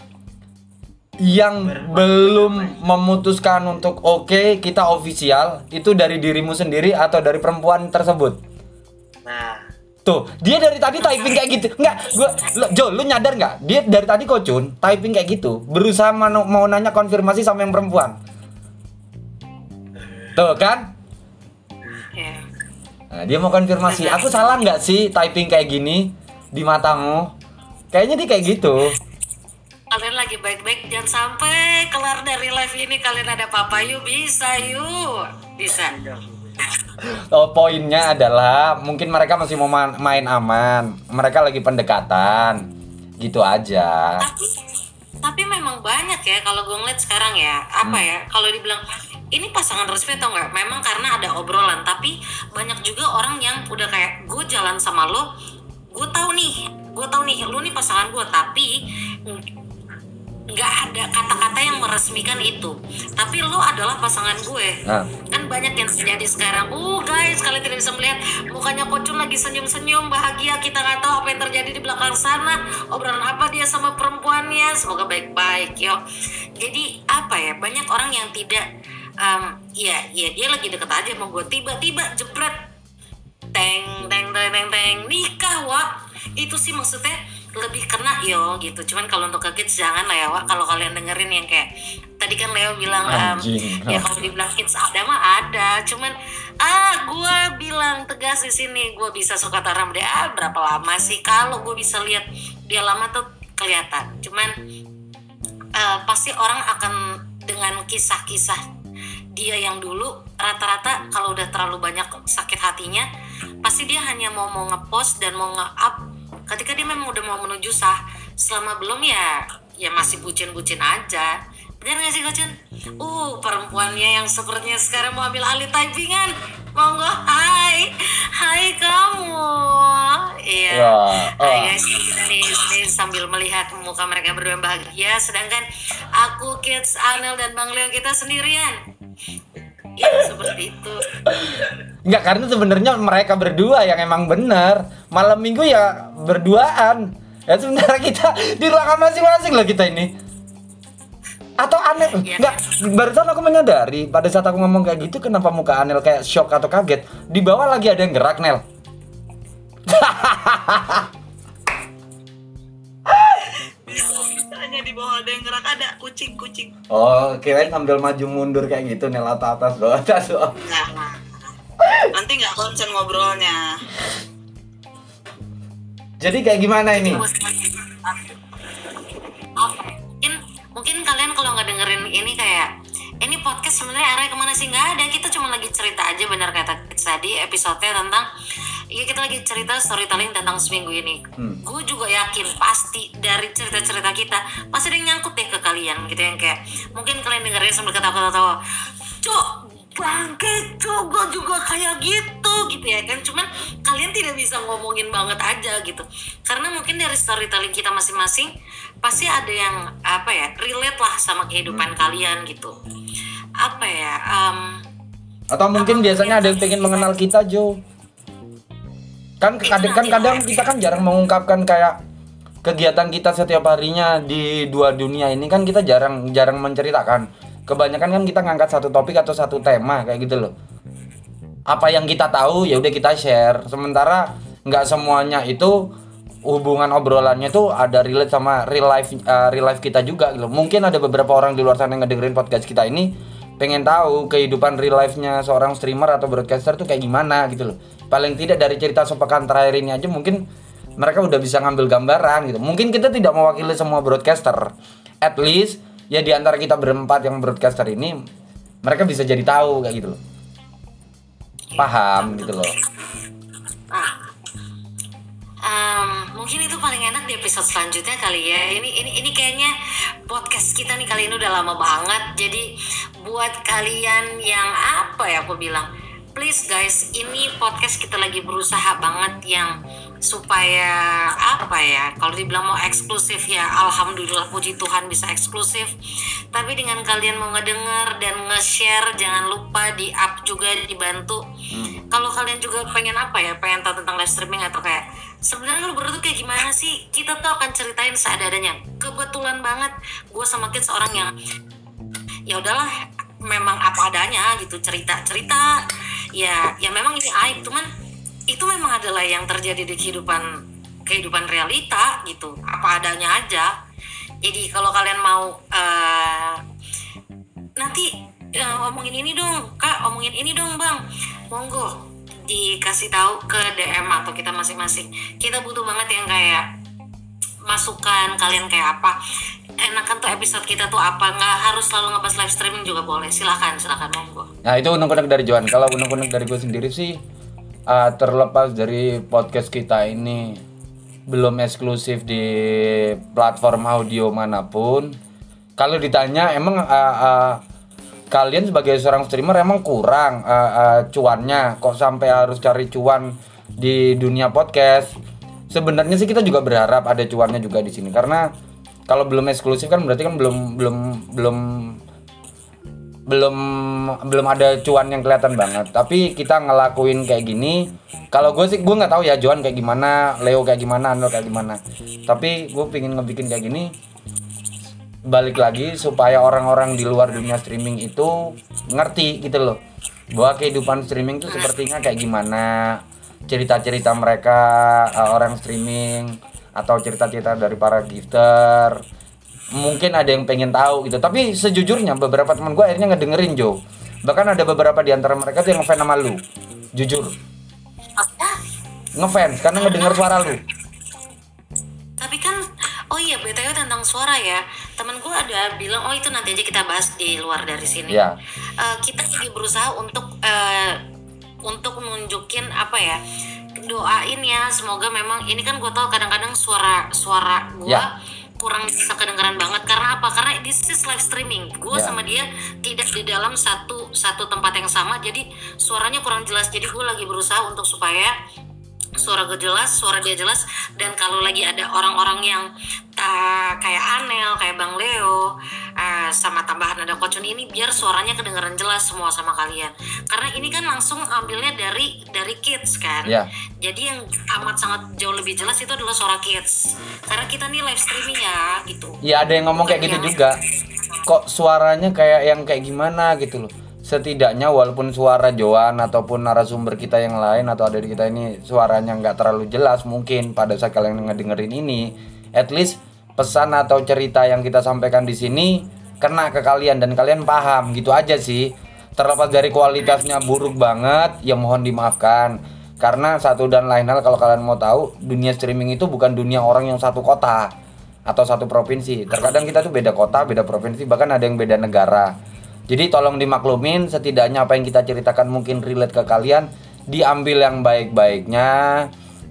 Yang belum memutuskan untuk oke kita official itu dari dirimu sendiri atau dari perempuan tersebut? Nah, Tuh, dia dari tadi typing kayak gitu. Enggak, gua lo- Jo, lu nyadar nggak? Dia dari tadi kocun typing kayak gitu, berusaha mau, mau nanya konfirmasi sama yang perempuan. Tuh kan? Nah, dia mau konfirmasi. Aku salah nggak sih typing kayak gini di matamu? Kayaknya dia kayak gitu. Kalian lagi baik-baik jangan sampai kelar dari live ini kalian ada apa-apa yuk bisa yuk. Bisa. Oh, poinnya adalah mungkin mereka masih mau ma- main aman. Mereka lagi pendekatan. Gitu aja. tapi tapi memang banyak ya kalau gue ngeliat sekarang ya apa ya kalau dibilang ini pasangan resmi atau enggak memang karena ada obrolan tapi banyak juga orang yang udah kayak gue jalan sama lo gue tahu nih gue tahu nih lu nih pasangan gue tapi nggak ada kata-kata yang meresmikan itu. Tapi lo adalah pasangan gue. Nah. kan banyak yang terjadi sekarang. Uh guys kalian tidak bisa melihat mukanya kocun lagi senyum-senyum bahagia. Kita nggak tahu apa yang terjadi di belakang sana. Obrolan apa dia sama perempuannya? Semoga baik-baik yo. Jadi apa ya? Banyak orang yang tidak em, ya ya dia lagi deket aja sama gue. Tiba-tiba jebret. Teng teng teng teng teng. Nikah wak. Itu sih maksudnya lebih kena yo gitu. Cuman kalau untuk ke kids jangan lah ya wak. Kalau kalian dengerin yang kayak tadi kan Leo bilang Anjing. ya kalau dibilang kids ada mah ada. Cuman ah gua bilang tegas di sini gua bisa suka taram deh ah berapa lama sih? Kalau gue bisa lihat dia lama tuh kelihatan. Cuman eh, pasti orang akan dengan kisah-kisah dia yang dulu rata-rata kalau udah terlalu banyak sakit hatinya pasti dia hanya mau mau ngepost dan mau nge-up ketika dia memang udah mau menuju sah selama belum ya ya masih bucin-bucin aja. Bener gak sih Kocun? Uh perempuannya yang sepertinya sekarang mau ambil alih typingan monggo hai. Hai kamu. Iya. Ya, hai oh. guys kita nih sini sambil melihat muka mereka berdua yang bahagia. Sedangkan aku kids Anel dan Bang Leo kita sendirian. Ya seperti itu. Enggak karena sebenarnya mereka berdua yang emang bener. Malam minggu ya berduaan. Ya sementara kita di ruangan masing-masing loh kita ini. Atau aneh Iya. enggak barusan aku menyadari pada saat aku ngomong kayak gitu kenapa muka Anel kayak shock atau kaget. Di bawah lagi ada yang gerak Nel. hanya di bawah ada yang gerak ada kucing kucing Oh, kirain sambil maju mundur kayak gitu Nel atas atas bawah atas bawah. nah nanti nggak konsen ngobrolnya Jadi kayak gimana ini? Oke. mungkin mungkin kalian kalau nggak dengerin ini kayak ini podcast sebenarnya arahnya ke mana sih nggak ada kita cuma lagi cerita aja benar kata tadi episode tentang Iya kita lagi cerita storytelling tentang seminggu ini. Hmm. Gue juga yakin pasti dari cerita-cerita kita pasti ada yang nyangkut deh ke kalian gitu yang kayak mungkin kalian dengerin sambil ketawa-ketawa. Cok, bangke gue juga kayak gitu gitu ya kan. Cuman kalian tidak bisa ngomongin banget aja gitu. Karena mungkin dari storytelling kita masing-masing pasti ada yang apa ya relate lah sama kehidupan kalian gitu. Apa ya em, Atau mungkin biasanya ada yang pengen mengenal kita Jo? Kan kadang kan kadang kita kan jarang mengungkapkan kayak kegiatan kita setiap harinya di dua dunia ini. Kan kita jarang jarang menceritakan. Kebanyakan kan kita ngangkat satu topik atau satu tema kayak gitu loh. Apa yang kita tahu ya udah kita share. Sementara nggak semuanya itu hubungan obrolannya tuh ada relate sama real life uh, real life kita juga gitu. Mungkin ada beberapa orang di luar sana yang ngedengerin podcast kita ini pengen tahu kehidupan real life-nya seorang streamer atau broadcaster tuh kayak gimana gitu loh. Paling tidak dari cerita sepekan terakhir ini aja mungkin mereka udah bisa ngambil gambaran gitu. Mungkin kita tidak mewakili semua broadcaster. At least ya di antara kita berempat yang broadcaster ini mereka bisa jadi tahu kayak gitu loh. Paham gitu loh. Ah. Em, mungkin itu paling enak di episode selanjutnya kali ya. Ini ini ini kayaknya podcast kita nih kali ini udah lama banget. Jadi buat kalian yang apa ya aku bilang, please guys, ini podcast kita lagi berusaha banget yang supaya apa ya kalau dibilang mau eksklusif ya alhamdulillah puji Tuhan bisa eksklusif. Tapi dengan kalian mau ngedenger dan nge-share jangan lupa di up juga dibantu. Kalau kalian juga pengen apa ya pengen tahu tentang live streaming atau kayak sebenarnya lu berdua tuh kayak gimana sih? Kita tuh akan ceritain seadanya. Kebetulan banget gue sama kids orang yang ya udahlah memang apa adanya gitu cerita cerita ya ya memang ini aib cuman itu memang adalah yang terjadi di kehidupan kehidupan realita gitu. Apa adanya aja. Jadi kalau kalian mau eh, nanti ya, omongin ini dong. Kak omongin ini dong bang. Monggo dikasih tahu ke DM atau kita masing-masing. Kita butuh banget yang kayak masukan kalian kayak apa. Enakan tuh episode kita tuh apa. Nggak harus selalu ngebahas live streaming juga boleh. Silakan silakan monggo. Nah itu unek-unek dari Johan. Kalau unek-unek dari gue sendiri sih uh, terlepas dari podcast kita ini belum eksklusif di platform audio mana pun. Kalau ditanya emang uh, uh, kalian sebagai seorang streamer emang kurang uh, uh, cuannya kok sampai harus cari cuan di dunia podcast. Sebenarnya sih kita juga berharap ada cuannya juga di sini karena kalau belum eksklusif kan berarti kan belum belum belum belum belum ada cuan yang kelihatan banget. Tapi kita ngelakuin kayak gini. Kalau gue sih gue nggak tahu ya Johan kayak gimana Leo kayak gimana Anwar kayak gimana. Tapi gue pingin ngebikin kayak gini balik lagi supaya orang-orang di luar dunia streaming itu ngerti gitu loh bahwa kehidupan streaming itu sepertinya kayak gimana. Cerita-cerita mereka uh, orang streaming atau cerita-cerita dari para gifter mungkin ada yang pengen tahu gitu. Tapi sejujurnya beberapa teman gue akhirnya ngedengerin Jo. Bahkan ada beberapa di antara mereka tuh yang ngefans sama lu. Jujur. Ngefans karena ngedenger suara lu. Tapi kan oh iya btw tentang suara ya. Temen gue ada bilang oh itu nanti aja kita bahas di luar dari sini. Ya Eh, kita lagi berusaha untuk eh, untuk nunjukin apa ya doain ya. Semoga memang ini kan gue tau kadang-kadang suara suara gue Ya. Kurang bisa kedengeran banget. Karena apa? Karena this is live streaming. Gue Ya. sama dia tidak di dalam satu satu tempat yang sama jadi suaranya kurang jelas. Jadi gue lagi berusaha untuk supaya suara gue jelas, suara dia jelas, dan kalau lagi ada orang-orang yang uh, kayak Anel, kayak Bang Leo, uh, sama tambahan ada Kocun ini, biar suaranya kedengeran jelas semua sama kalian. Karena ini kan langsung ambilnya dari dari kids kan. Ya. Jadi yang amat sangat jauh lebih jelas itu adalah suara kids. Karena kita nih live streaming ya gitu. ya ada yang ngomong kayak gitu juga kok suaranya kayak yang kayak gimana gitu loh setidaknya walaupun suara Joan ataupun narasumber kita yang lain atau ada di kita ini suaranya nggak terlalu jelas mungkin pada saat kalian ngedengerin ini at least pesan atau cerita yang kita sampaikan di sini kena ke kalian dan kalian paham gitu aja sih. Terlepas dari kualitasnya buruk banget ya mohon dimaafkan. Karena satu dan lain hal kalau kalian mau tahu dunia streaming itu bukan dunia orang yang satu kota atau satu provinsi. Terkadang kita tuh beda kota beda provinsi bahkan ada yang beda negara. Jadi tolong dimaklumin setidaknya apa yang kita ceritakan mungkin relate ke kalian diambil yang baik-baiknya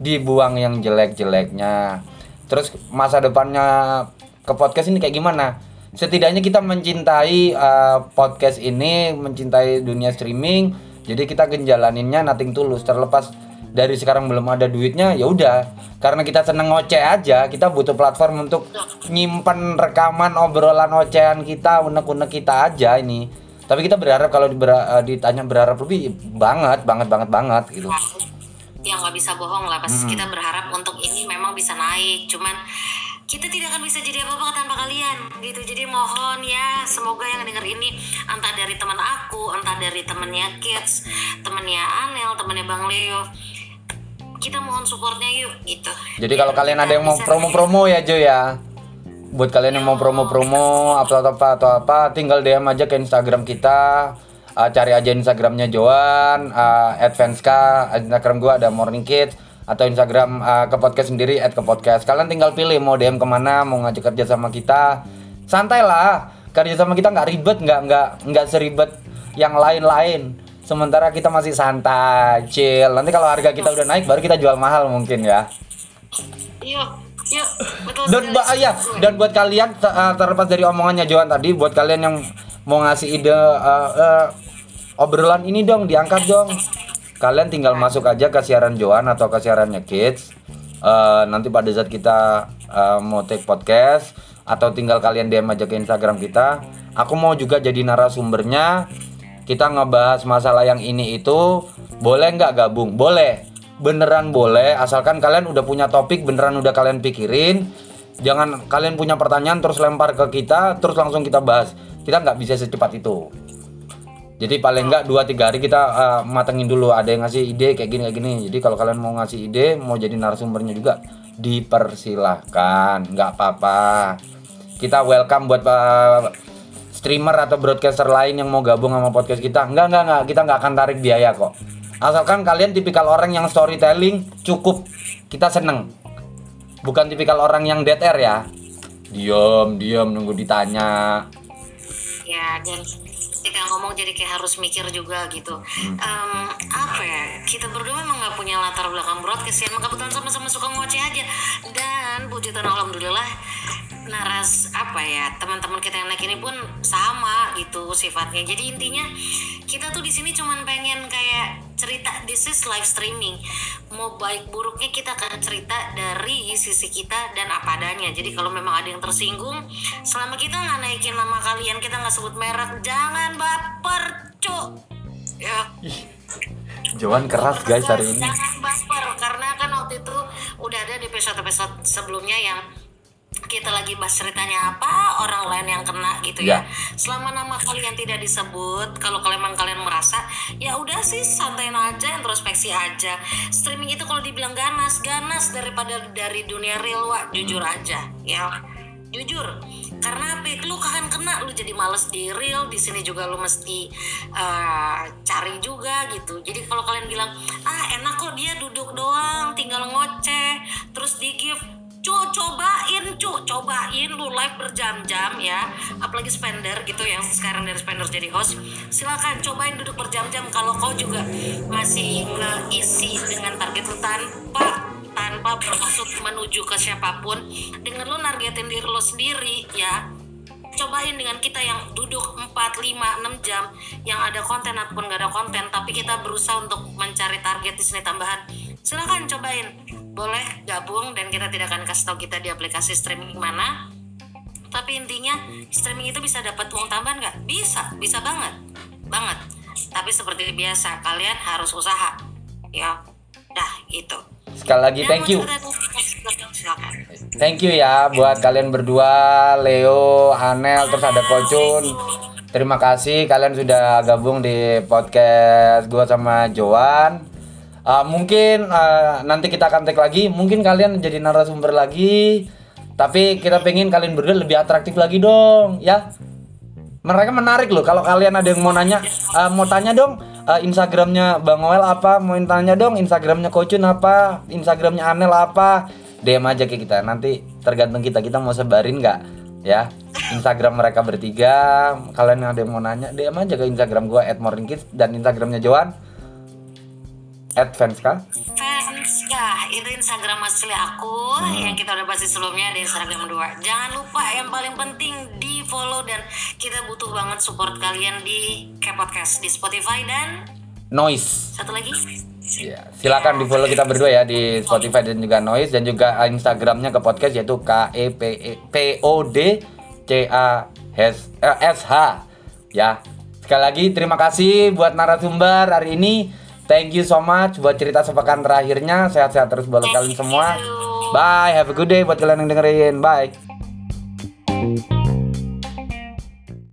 dibuang yang jelek-jeleknya terus masa depannya ke podcast ini kayak gimana? Setidaknya kita mencintai uh, podcast ini mencintai dunia streaming jadi kita genjalaninnya nothing tulus terlepas dari sekarang belum ada duitnya ya udah. Karena kita seneng ngoceh aja kita butuh platform untuk nyimpen rekaman obrolan ocehan kita unek-unek kita aja ini. Tapi kita berharap kalau eh, ditanya berharap lebih banget banget banget banget gitu Ya nggak bisa bohong lah, pasti kita berharap untuk ini memang bisa naik. Cuman kita tidak akan bisa jadi apa-apa tanpa kalian gitu. Jadi mohon ya, semoga yang denger ini entah dari teman aku, entah dari temennya Kids, temennya Anel, temennya Bang Leo. kita mohon supportnya yuk gitu Jadi kalau kalian ada yang mau promo-promo ya Jo ya. Buat kalian yang mau promo-promo atau apa atau apa, tinggal DM aja ke Instagram kita. Uh, cari aja Instagramnya Joan, uh, @fanska, Instagram gua ada Morning Kids atau Instagram uh, ke podcast sendiri at ke podcast. Kalian tinggal pilih mau DM ke mana, mau ngajak kerja sama kita. Santai lah, kerja sama kita nggak ribet, nggak nggak nggak seribet yang lain-lain. Sementara kita masih santai, chill. Nanti kalau harga kita udah naik, baru kita jual mahal mungkin ya. yuk yuk betul Dan ya, dan buat kalian te- terlepas dari omongannya Johan tadi, buat kalian yang mau ngasih ide uh, uh, obrolan ini dong, diangkat dong. Kalian tinggal masuk aja ke siaran Johan atau ke siarannya Kids. Uh, nanti pada saat kita uh, mau take podcast atau tinggal kalian DM aja ke Instagram kita. Aku mau juga jadi narasumbernya. Kita ngebahas masalah yang ini itu boleh nggak gabung? Boleh beneran boleh asalkan kalian udah punya topik beneran udah kalian pikirin jangan kalian punya pertanyaan terus lempar ke kita terus langsung kita bahas kita nggak bisa secepat itu jadi paling nggak dua tiga hari kita uh, matengin dulu ada yang ngasih ide kayak gini kayak gini. Jadi kalau kalian mau ngasih ide mau jadi narasumbernya juga dipersilahkan. Nggak apa-apa. Kita welcome buat uh, streamer atau broadcaster lain yang mau gabung sama podcast kita. Enggak enggak enggak kita nggak akan tarik biaya kok. Asalkan kalian tipikal orang yang storytelling cukup. Kita seneng. Bukan tipikal orang yang dead air ya. Diam diam nunggu ditanya. Ya dan ketika ngomong jadi kayak harus mikir juga gitu. Em, apa ya kita berdua memang nggak punya latar belakang broadcast ya. Emang kebetulan sama-sama suka ngoceh aja. Dan puji Tuhan alhamdulillah naras apa ya teman-teman kita yang naik ini pun sama gitu sifatnya. Jadi intinya kita tuh di sini cuman pengen kayak cerita this is live streaming. Mau baik buruknya kita akan cerita dari sisi kita dan apa adanya. Jadi kalau memang ada yang tersinggung selama kita nggak naikin nama kalian kita nggak sebut merek jangan baper cuk. Ya. Johan keras guys hari ini. Jangan baper karena kan waktu itu udah ada di episode episode sebelumnya yang kita lagi bahas ceritanya apa orang lain yang kena gitu ya. Ya. Selama nama kalian tidak disebut, kalau kalian memang kalian merasa ya udah sih santain aja, introspeksi aja. Streaming itu kalau dibilang ganas, ganas daripada dari dunia real, Wak. Jujur aja, ya. Jujur. Karena apa? Lu akan kena, lu jadi males di real, di sini juga lu mesti eh, cari juga gitu. Jadi kalau kalian bilang, "Ah, enak kok dia duduk doang, tinggal ngoceh, terus di give cu cobain cu. Cobain lu live berjam-jam ya. Apalagi spender gitu yang sekarang dari spender jadi host. Silakan cobain duduk berjam-jam. Kalau kau juga masih ngeisi dengan target lu tanpa tanpa bermaksud menuju ke siapa pun dengan lu nargetin diri lu sendiri ya. Cobain dengan kita yang duduk 4, 5, 6 jam yang ada konten ataupun gak ada konten tapi kita berusaha untuk mencari target di sini tambahan silahkan cobain. Boleh gabung dan kita tidak akan kasih tahu kita di aplikasi streaming mana. Tapi intinya streaming itu bisa dapat uang tambahan nggak? Bisa bisa banget. Banget. Tapi seperti biasa kalian harus usaha. Ya. Dah gitu. Sekali lagi Yang thank you. silakan. Thank you ya buat kalian berdua, Leo, Anel, terus ada Kocun. Terima kasih kalian sudah gabung di podcast gua sama Joan. Uh, mungkin uh, nanti kita akan take lagi, mungkin kalian jadi narasumber lagi. Tapi kita pengen kalian berdua lebih atraktif lagi dong, ya. Mereka menarik loh. Kalau kalian ada yang mau nanya, uh, mau tanya dong, uh, Instagramnya Bang Oel apa? Mau tanya dong, Instagramnya Kocun apa? Instagramnya Anel apa? DM aja ke kita. Nanti tergantung kita, kita mau sebarin nggak, ya? Instagram mereka bertiga. Kalian yang ada yang mau nanya, DM aja ke Instagram gua @morningkids dan Instagramnya Joan @fanska. fans ya itu Instagram asli aku yang kita udah bahas sebelumnya di Instagram dua jangan lupa yang paling penting di follow dan kita butuh banget support kalian di K-Podcast di Spotify dan Noise. satu lagi Ya, silakan di follow kita berdua ya di Spotify dan juga Noise dan juga Instagramnya ke podcast yaitu K E P E P O D C A S H ya. Sekali lagi terima kasih buat narasumber hari ini. Thank you so much buat cerita sepekan terakhirnya. Sehat-sehat terus buat kalian semua. Bye, have a good day buat kalian yang dengerin. Bye.